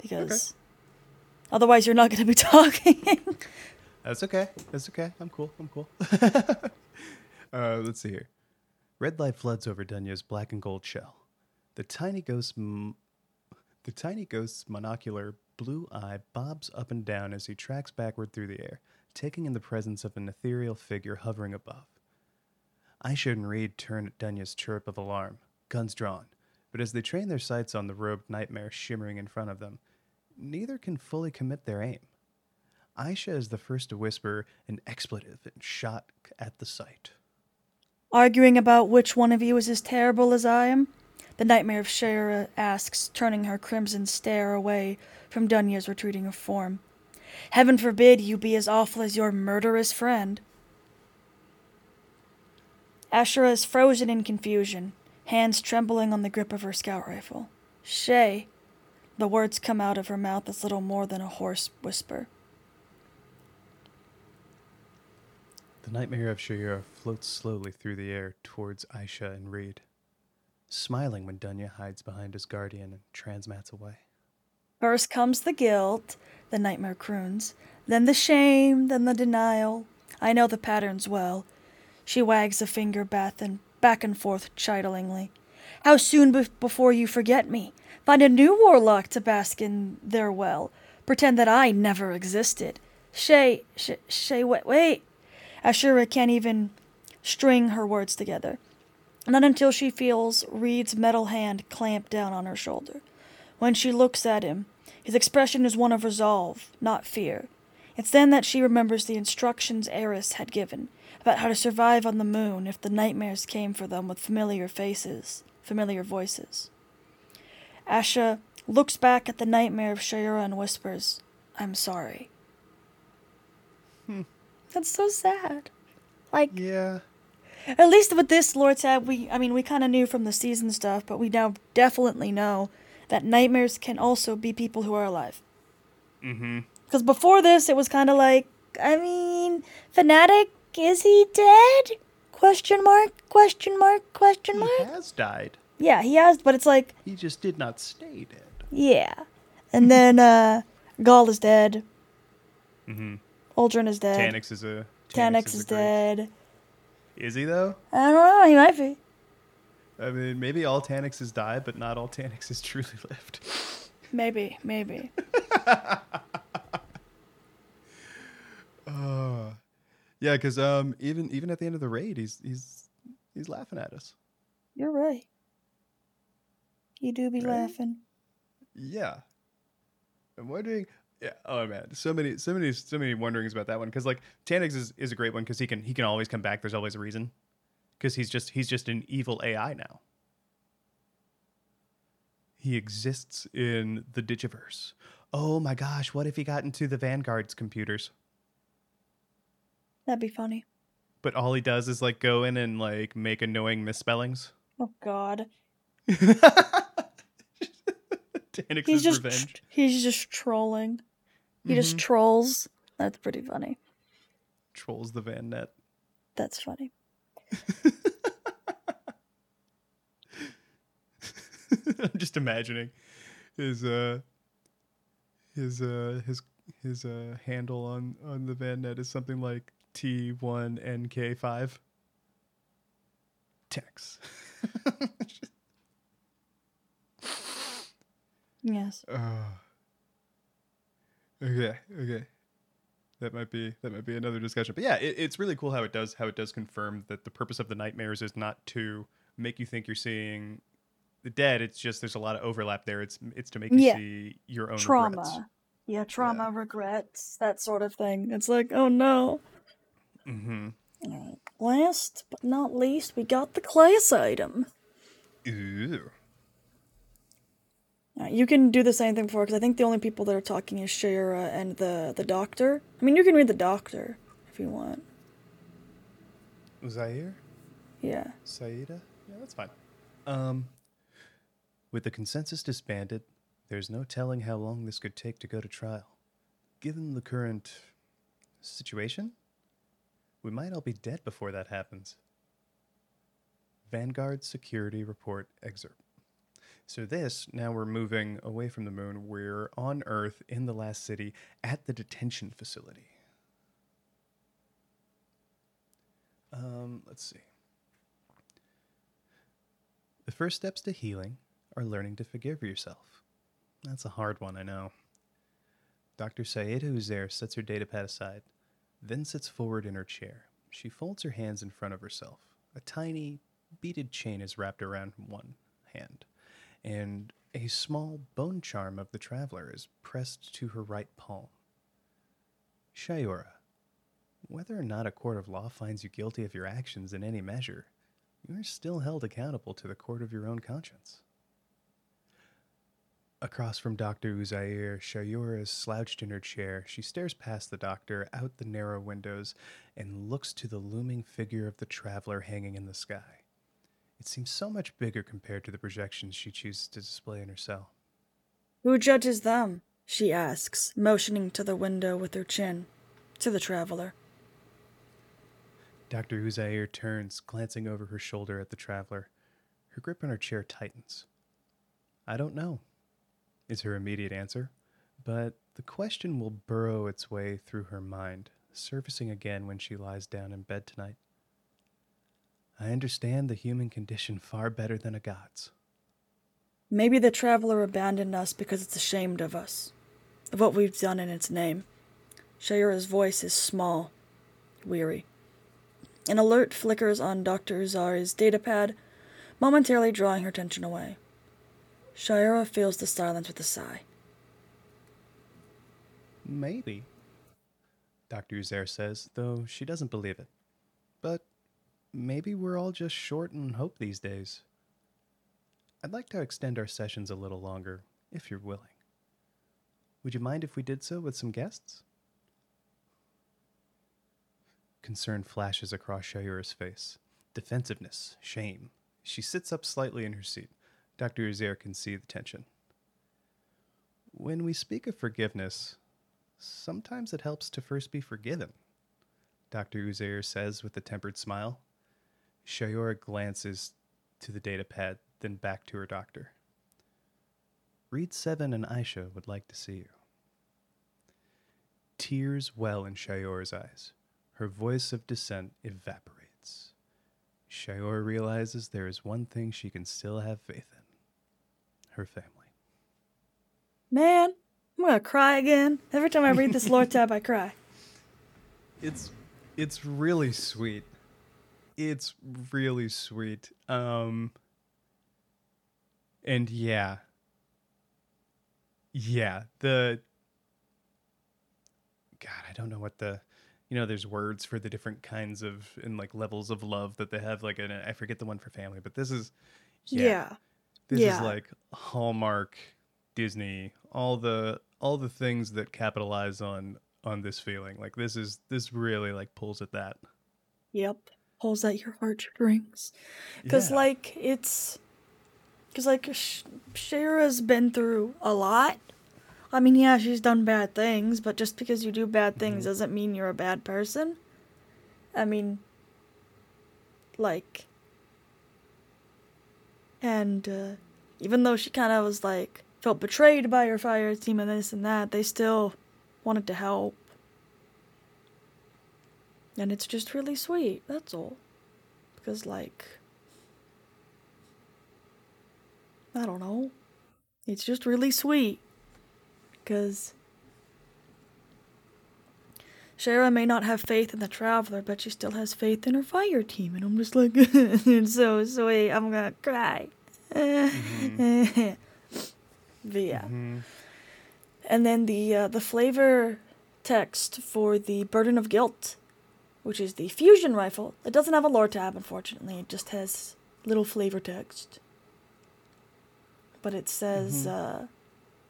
because otherwise you're not going to be talking. That's okay. That's okay. I'm cool. I'm cool. uh, let's see here. Red light floods over Dunya's black and gold shell. The tiny ghost, m- the tiny ghost's monocular blue eye bobs up and down as he tracks backward through the air, taking in the presence of an ethereal figure hovering above. Aisha and Reed turn at Dunya's chirp of alarm, guns drawn, but as they train their sights on the robed nightmare shimmering in front of them, neither can fully commit their aim. Aisha is the first to whisper an expletive and shot at the sight. Arguing about which one of you is as terrible as I am? The nightmare of Shayura asks, turning her crimson stare away from Dunya's retreating form. Heaven forbid you be as awful as your murderous friend. Ashura is frozen in confusion, hands trembling on the grip of her scout rifle. Shay. The words come out of her mouth as little more than a hoarse whisper. The nightmare of Shayura floats slowly through the air towards Aisha and Reed, smiling when Dunya hides behind his guardian and transmats away. First comes the guilt, the nightmare croons, then the shame, then the denial. I know the patterns well. She wags a finger Beth and, back and forth chidingly. How soon be- before you forget me? Find a new warlock to bask in their well. Pretend that I never existed. Shay, Shay, wait, wait. Ashura can't even string her words together. Not until she feels Reed's metal hand clamp down on her shoulder. When she looks at him, his expression is one of resolve, not fear. It's then that she remembers the instructions Eris had given about how to survive on the moon if the nightmares came for them with familiar faces, familiar voices. Aisha looks back at the nightmare of Shayura and whispers, I'm sorry. Hmm. That's so sad. Like, Yeah. at least with this lore tab, we I mean we kind of knew from the season stuff, but we now definitely know that nightmares can also be people who are alive. Mm-hmm. Because before this, it was kind of like, I mean, fanatic, is he dead? Question mark? Question mark? Question mark. He has died. Yeah, he has, but it's like, He just did not stay dead. yeah. And then uh Ghaul is dead. Mm-hmm. Uldren is dead. Taniks is a. Taniks is is a dead. Is he though? I don't know. He might be. I mean, maybe all Tanikses died, but not all Tanikses truly lived. Maybe. Maybe. Uh, yeah, because um, even even at the end of the raid, he's he's he's laughing at us. You're right. You do be Right? laughing. Yeah, I'm wondering. Yeah. Oh man, so many, so many, so many wonderings about that one. Because like Taniks is, is a great one because he can he can always come back. There's always a reason. Because he's just he's just an evil AI now. He exists in the Digiverse. Oh my gosh, what if he got into the Vanguard's computers? That'd be funny. But all he does is like go in and like make annoying misspellings. Oh God. He's just revenge. he's just trolling. He just Mhm. trolls. That's pretty funny. trolls the Van Net. That's funny. I'm just imagining his uh his uh his his uh handle on on the Van Net is something like T1NK5 Tex. Yes. Oh. Okay, okay. That might be that might be another discussion. But yeah, it, it's really cool how it does how it does confirm that the purpose of the nightmares is not to make you think you're seeing the dead. It's just there's a lot of overlap there. It's it's to make you Yeah. see your own Trauma. regrets. Yeah, trauma, regrets, that sort of thing. It's like, oh no. Mm-hmm. Last but not least, we got the class item. Ooh. Alright, you can do the same thing before, because I think the only people that are talking is Shayura and the the doctor. I mean, you can read the doctor if you want. Zaire? Yeah. Saida? Yeah, that's fine. Um, with the consensus disbanded, there's no telling how long this could take to go to trial. Given the current situation, we might all be dead before that happens. Vanguard Security Report excerpt. So, this, now we're moving away from the moon. We're on Earth in the last city at the detention facility. Um, let's see. The first steps to healing are learning to forgive yourself. That's a hard one, I know. Dr. Saeed, who's there, sets her datapad aside, then sits forward in her chair. She folds her hands in front of herself. A tiny, beaded chain is wrapped around one hand, and a small bone charm of the traveler is pressed to her right palm. Shayura, whether or not a court of law finds you guilty of your actions in any measure, you are still held accountable to the court of your own conscience. Across from Dr. Uzair, Shayura is slouched in her chair. She stares past the doctor, out the narrow windows, and looks to the looming figure of the traveler hanging in the sky. It seems so much bigger compared to the projections she chooses to display in her cell. Who judges them? She asks, motioning to the window with her chin. To the traveler. Dr. Uzair turns, glancing over her shoulder at the traveler. Her grip on her chair tightens. I don't know, is her immediate answer, but the question will burrow its way through her mind, surfacing again when she lies down in bed tonight. I understand the human condition far better than a god's. Maybe the traveler abandoned us because it's ashamed of us, of what we've done in its name. Shayura's voice is small, weary. An alert flickers on Dr. Uzair's datapad, momentarily drawing her attention away. Shayura feels the silence with a sigh. Maybe, Dr. Uzair says, though she doesn't believe it. But maybe we're all just short on hope these days. I'd like to extend our sessions a little longer, if you're willing. Would you mind if we did so with some guests? Concern flashes across Shayura's face. Defensiveness, shame. She sits up slightly in her seat. Dr. Uzair can see the tension. When we speak of forgiveness, sometimes it helps to first be forgiven, Dr. Uzair says with a tempered smile. Shayura glances to the data pad, then back to her doctor. Reed Seven and Aisha would like to see you. Tears well in Shayura's eyes. Her voice of dissent evaporates. Shayura realizes there is one thing she can still have faith in her family. Man, I'm gonna cry again. Every time I read this lore tab, I cry. it's it's really sweet it's really sweet um and yeah yeah the god i don't know what the you know there's words for the different kinds of and like levels of love that they have like in i forget the one for family but this is yeah, Yeah. This yeah. is like hallmark disney all the all the things that capitalize on on this feeling like this is this really like pulls at that Yep. Pulls at your heartstrings. Because, Yeah. like, it's. Because, like, Sh- Shayura's been through a lot. I mean, yeah, she's done bad things, but just because you do bad things mm-hmm. doesn't mean you're a bad person. I mean, like. And, uh, even though she kind of was, like, felt betrayed by her fire team and this and that, they still wanted to help. And it's just really sweet, that's all. Because, like, I don't know. It's just really sweet. Because Shayura may not have faith in the Traveler, but she still has faith in her fire team. And I'm just like, it's so sweet. I'm gonna cry. but yeah. Mhm. And then the uh, the flavor text for the Burden of Guilt, which is the fusion rifle. It doesn't have a lore tab, unfortunately. It just has little flavor text. But it says uh,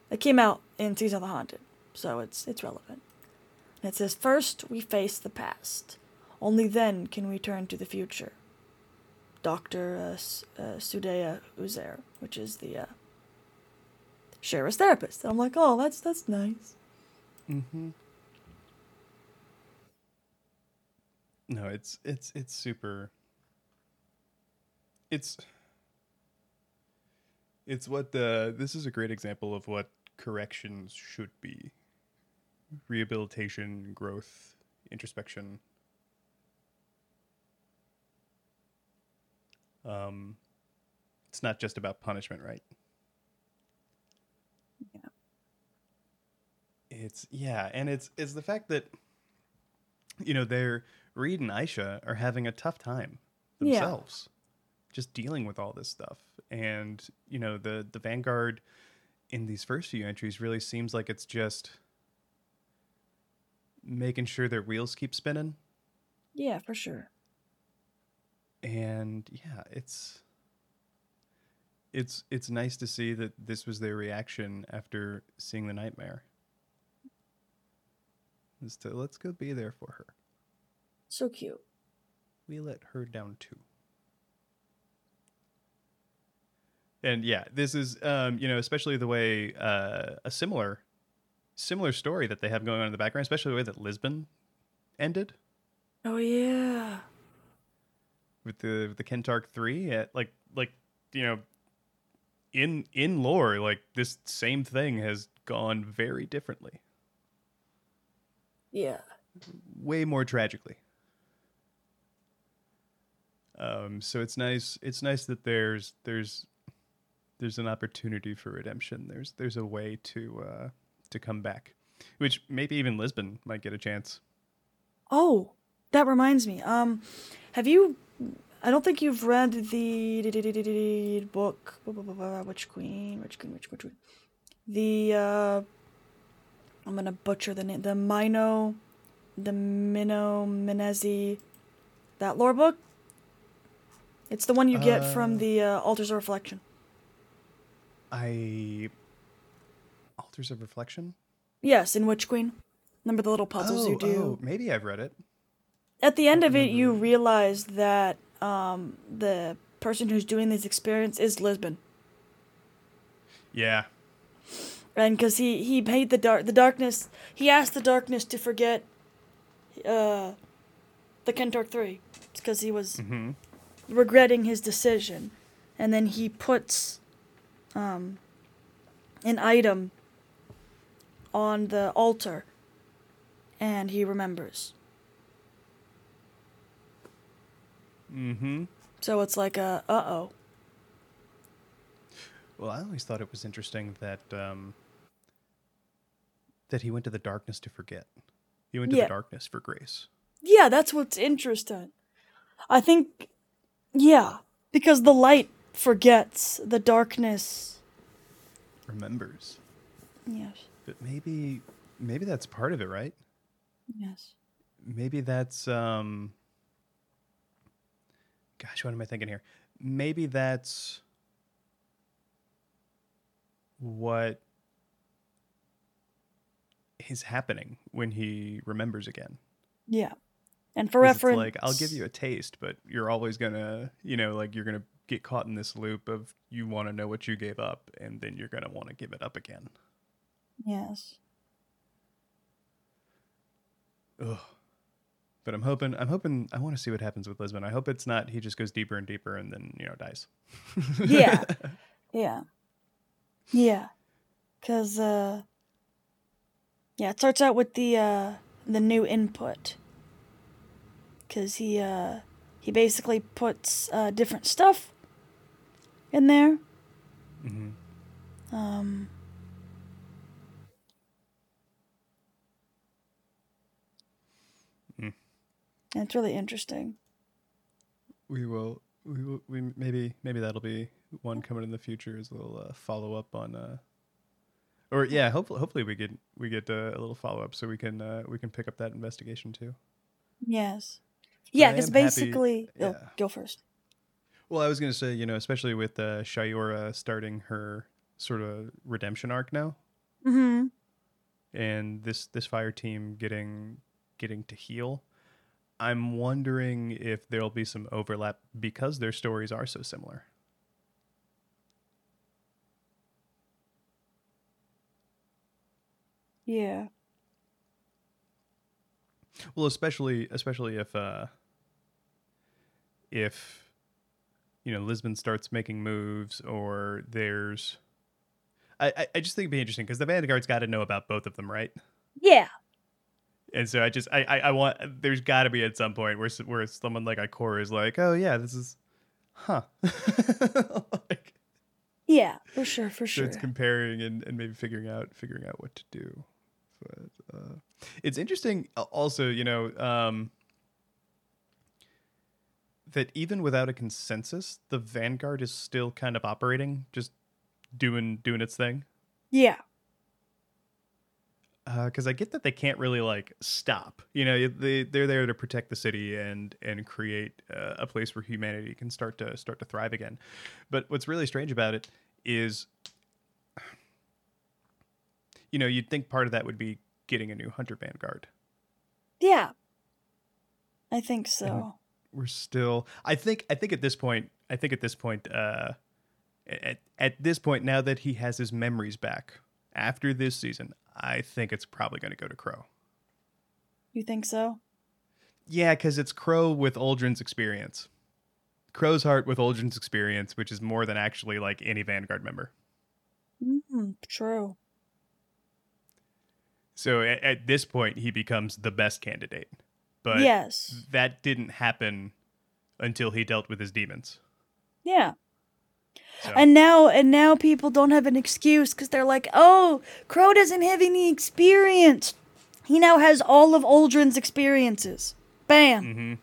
it came out in Season of the Haunted, so it's it's relevant. It says first we face the past, only then can we turn to the future. Doctor uh, uh, Sudea Uzair, which is the uh, therapist. And I'm like, oh, that's that's nice. Mm-hmm. No, it's it's it's super. It's it's what the this is a great example of what corrections should be. Rehabilitation, growth, introspection. Um, it's not just about punishment, right? Yeah. It's yeah, and it's it's the fact that you know they're Reed and Aisha are having a tough time Yeah. themselves, just dealing with all this stuff, and you know the the Vanguard in these first few entries really seems like it's just making sure their wheels keep spinning, Yeah, for sure. and yeah, it's it's it's nice to see that this was their reaction after seeing the nightmare. Is to let's go be there for her. So cute. we let her down too. And yeah, this is um, you know, especially the way uh, a similar similar story that they have going on in the background, especially the way that Lisbon ended Oh yeah. with the with the Kentarch 3 at like like you know in in lore like this same thing has gone very differently, Yeah. way more tragically. Um, so it's nice. It's nice that there's there's there's an opportunity for redemption. There's there's a way to uh, to come back, which maybe even Lisbon might get a chance. Oh, that reminds me. Um, have you? I don't think you've read the book. Which queen? Which queen? Which which queen? The uh, I'm gonna butcher the name. The Mino, the Mino Menezi, that lore book. It's the one you get from Uh. the uh, Altars of Reflection. I altars of reflection. Yes, in Witch Queen. Remember the little puzzles you do. oh, maybe I've read it. At the end of it, you realize that um, the person who's doing this experience is Lisbon. Yeah, and because he he made the dark the darkness he asked the darkness to forget uh the Kentarch 3 because he was hmm regretting his decision and then he puts um an item on the altar and he remembers hmm so it's like a uh-oh Well, I always thought it was interesting that um, that he went to the darkness to forget. He went to Yeah. the darkness for grace. yeah that's what's interesting i think yeah because the light forgets the darkness Remembers, yes but maybe maybe that's part of it, right? yes Maybe that's um. Gosh, what am I thinking here? Maybe that's what is happening when he remembers again. Yeah. And for reference, like I'll give you a taste, but you're always gonna, you know, like you're gonna get caught in this loop of you want to know what you gave up, and then you're gonna want to give it up again. Yes, Ugh. But I'm hoping, I'm hoping, I want to see what happens with Lisbon. I hope it's not he just goes deeper and deeper and then you know dies. Yeah. yeah, yeah, because uh, yeah, it starts out with the uh the new input. Because he uh he basically puts uh different stuff in there. hmm Um. Mm. And it's really interesting. We will, we will, we maybe, maybe that'll be one coming in the future as a little uh, follow up on. uh or yeah, hopefully, hopefully we get we get uh, a little follow up so we can uh, we can pick up that investigation too. Yes. But Yeah, because am happy- basically, oh, yeah. go first. Well, I was gonna say, you know, especially with uh, Shayura starting her sort of redemption arc now, Mm-hmm. and this this fire team getting getting to heal. I'm wondering if there'll be some overlap because their stories are so similar. Yeah. Well, especially especially if uh if you know Lisbon starts making moves or there's I I, I just think it'd be interesting because the Vanguard's got to know about both of them, right? Yeah. And so I just I I, I want there's got to be at some point where where someone like Ikora is like, oh yeah, this is, huh, like Yeah. For sure. For so sure. it's comparing and, and maybe figuring out figuring out what to do. But uh, it's interesting uh, also, you know, um, that even without a consensus, the Vanguard is still kind of operating, just doing doing its thing. Yeah. Because I get that they can't really like stop. You know, they they're there to protect the city and and create uh, a place where humanity can start to start to thrive again. But what's really strange about it is, you know, you'd think part of that would be getting a new hunter vanguard. Yeah. I think so. We're still, I think, I think at this point, I think at this point, uh, at at this point, now that he has his memories back after this season, I think it's probably going to go to Crow. You think so? Yeah, because it's Crow with Uldren's experience. Crow's heart with Uldren's experience, which is more than actually like any Vanguard member. Mm, true. So at, at this point, he becomes the best candidate. But yes. that didn't happen until he dealt with his demons. Yeah. So, And now and now people don't have an excuse because they're like, oh, Crow doesn't have any experience. He now has all of Uldren's experiences. Bam. Mm-hmm.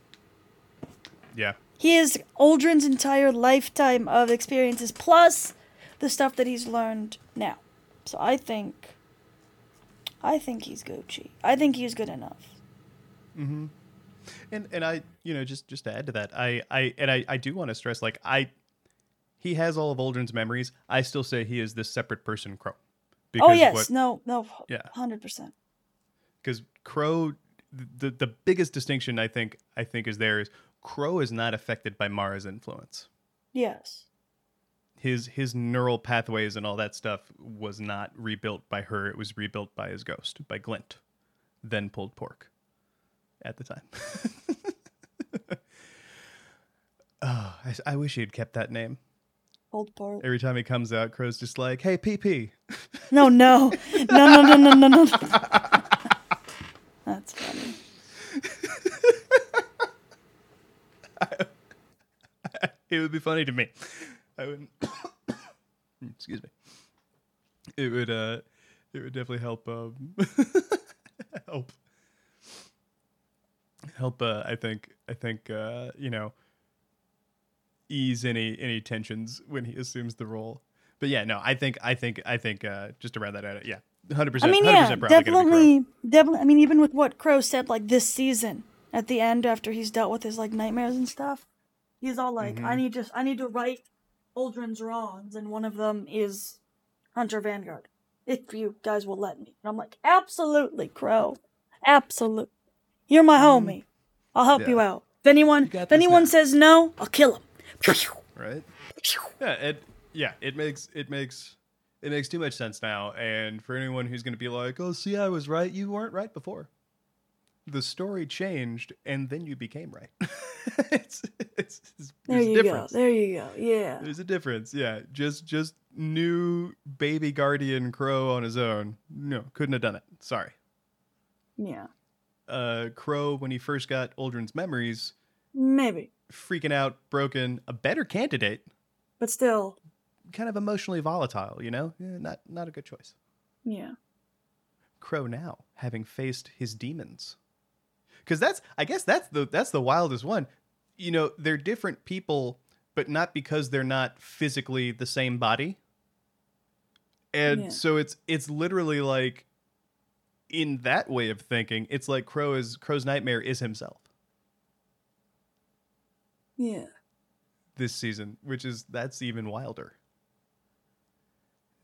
Yeah. He has Uldren's entire lifetime of experiences plus the stuff that he's learned now. So I think I think he's Gucci. I think he's good enough. hmm And and I, you know, just just to add to that, I I and I I do want to stress, like I, he has all of Uldren's memories. I still say he is this separate person, Crow. oh yes, what- no, no, Yeah. hundred percent. because Crow, the the biggest distinction I think I think is there is Crow is not affected by Mara's influence. Yes. His his neural pathways and all that stuff was not rebuilt by her. It was rebuilt by his ghost, by Glint, then pulled pork, at the time. oh, I, I wish he had kept that name. Old part. Every time he comes out, Crow's just like, "Hey, PP." No, no, no, no, no, no, no, no. That's funny. it would be funny to me. I wouldn't. Excuse me. It would. Uh, it would definitely help. Um, help. Help. Uh, I think. I think. Uh, you know. Ease any any tensions when he assumes the role. But yeah, no, I think. I think. I think. Uh, just to round that out, yeah, hundred percent. I percent. mean, yeah, definitely, definitely. I mean, even with what Crow said, like this season at the end, after he's dealt with his like nightmares and stuff, he's all like, "I Mhm. need just, I need to right Uldren's wrongs," and one of them is Hunter Vanguard. If you guys will let me, and I'm like, "Absolutely, Crow, absolute. You're my Mhm. homie. I'll help Yeah. you out. If anyone, got if anyone now. says no, I'll kill him. Right? Yeah, it yeah, it makes it makes it makes too much sense now. And for anyone who's going to be like, "Oh, see, I was right," you weren't right before. The story changed, and then you became right. it's, it's, it's, There you difference. go. There you go. Yeah. There's a difference. Yeah, just just new baby guardian crow on his own. No, couldn't have done it. Sorry. Yeah. Uh, crow when he first got Uldren's memories, Maybe. Freaking out, broken. A better candidate, But still, kind of emotionally volatile. You know, Eh, not not a good choice. yeah. Crow now, having faced his demons. Because that's, I guess that's the that's the wildest one. You know, they're different people, but not because they're not physically the same body. And Yeah. so it's it's literally like, in that way of thinking, it's like Crow is Crow's nightmare is himself Yeah. this season, which is that's even wilder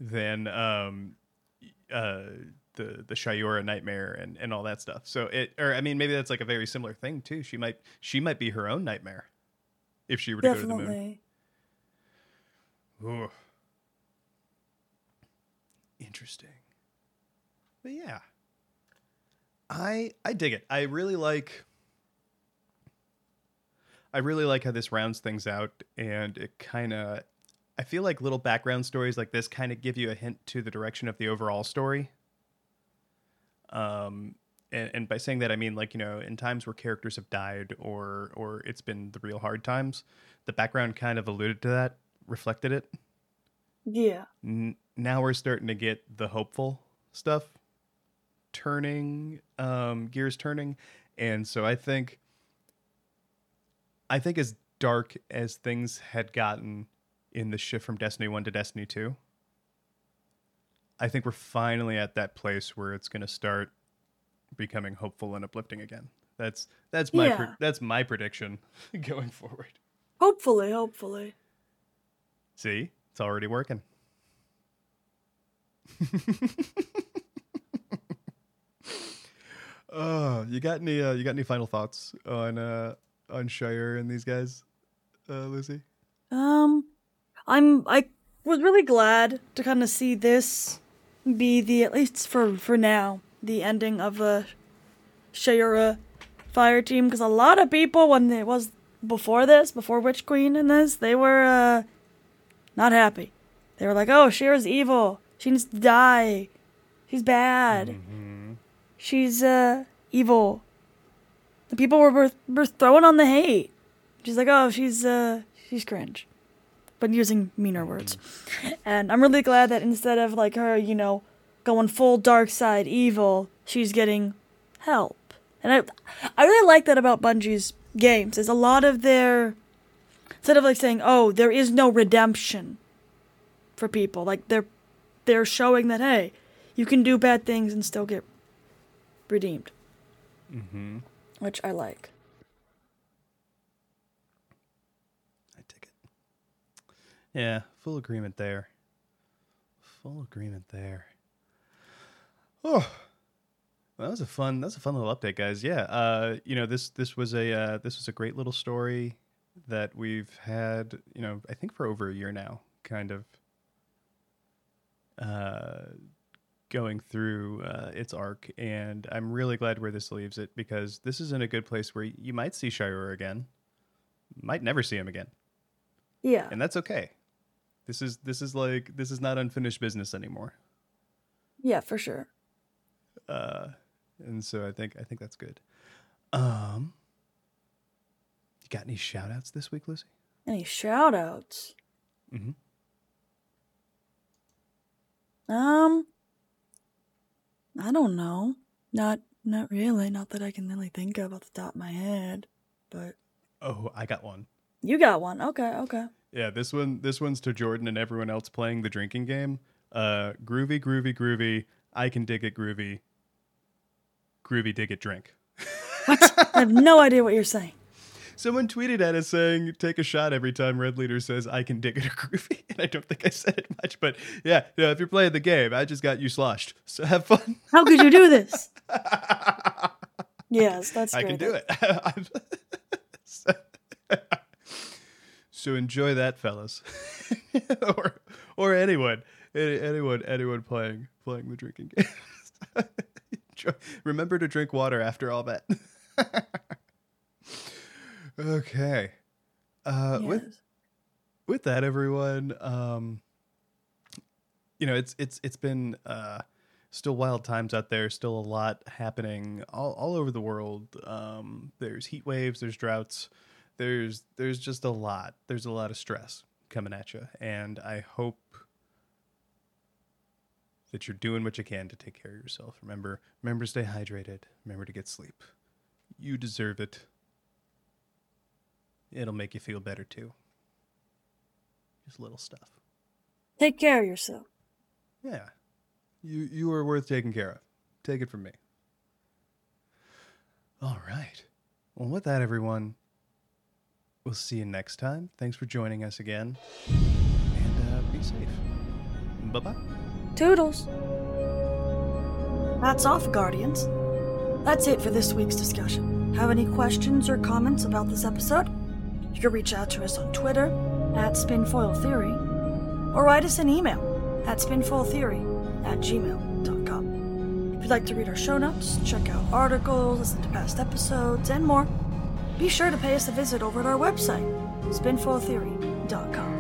than um uh the the Shayura nightmare and and all that stuff. So it or I mean maybe that's like a very similar thing too. She might she might be her own nightmare if she were to go to the moon. Definitely. Ooh. Interesting. But yeah. I I dig it. I really like I really like how this rounds things out and it kind of I feel like little background stories like this kind of give you a hint to the direction of the overall story. Um and, and by saying that I mean like, you know, in times where characters have died or or it's been the real hard times, the background kind of alluded to that, reflected it. Yeah. N- now we're starting to get the hopeful stuff turning um gears turning and so i think i think as dark as things had gotten in the shift from destiny 1 to destiny 2 i think we're finally at that place where it's going to start becoming hopeful and uplifting again that's that's my pre- Yeah. that's my prediction going forward Hopefully, hopefully. see it's already working Oh, you got any? Uh, you got any final thoughts on uh, on Shire and these guys, uh, Lucy? Um, I'm I was really glad to kind of see this be the at least for for now the ending of the Shayura fire team because a lot of people when it was before this before Witch Queen and this they were uh not happy. They were like, "Oh, Shayura's evil. She needs to die. She's bad. She's uh evil." The people were, were throwing on the hate. She's like, "Oh, she's uh she's cringe." but using meaner words. And I'm really glad that instead of like her, you know, going full dark side evil, she's getting help. And I I really like that about Bungie's games. Is a lot of their instead of like saying, "Oh, there is no redemption for people." Like they're they're showing that hey, you can do bad things and still get redeemed. Mm-hmm. Which I like. I dig it. Yeah, full agreement there. Full agreement there. Oh, well, that was a fun. That's a fun little update, guys. Yeah, uh, you know this this was a uh, this was a great little story that we've had. You know, I think for over a year now, kind of. Uh, going through uh, its arc, and I'm really glad where this leaves it because this is in a good place where you might see Shire again, might never see him again Yeah. and that's okay. This is this is like this is not unfinished business anymore. Yeah, for sure. Uh, and so I think I think that's good. Um, you got any shout outs this week, Lucy? Any shout outs? Mm-hmm. Um, I don't know. Not not really. Not that I can really think of off the top of my head. But Oh, I got one. you got one. Okay, okay. Yeah, this one this one's to Jordan and everyone else playing the drinking game. Uh, groovy, groovy, groovy. I can dig it, groovy. Groovy, dig it, drink. What? I have no idea what you're saying. Someone tweeted at us saying, "Take a shot every time Red Leader says I can dig it or groovy." And I don't think I said it much, but yeah, yeah. If you're playing the game, I just got you sloshed. So have fun. How could you do this? Yes, that's I great. can do it. So, enjoy that, fellas, or or anyone, any, anyone, anyone playing playing the drinking game. Remember to drink water after all that. Okay. Uh, With Yes. with that, everyone, um, you know, it's it's it's been uh, still wild times out there. Still a lot happening all, all over the world. Um, there's heat waves. There's droughts. There's there's just a lot. There's a lot of stress coming at you, and I hope that you're doing what you can to take care of yourself. Remember, remember to stay hydrated. Remember to get sleep. You deserve it. It'll make you feel better too. Just little stuff. Take care of yourself. Yeah. You you are worth taking care of. Take it from me. All right. Well, with that, everyone, we'll see you next time. Thanks for joining us again. And uh, be safe. Bye bye. Toodles. That's off, Guardians. That's it for this week's discussion. Have any questions or comments about this episode? You can reach out to us on Twitter at Spinfoil Theory or write us an email at spinfoiltheory at gmail.com. If you'd like to read our show notes, check out articles, listen to past episodes, and more, be sure to pay us a visit over at our website, spinfoiltheory.com.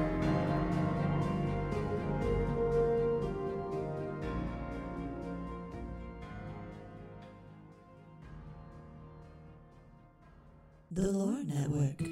The Lore Network.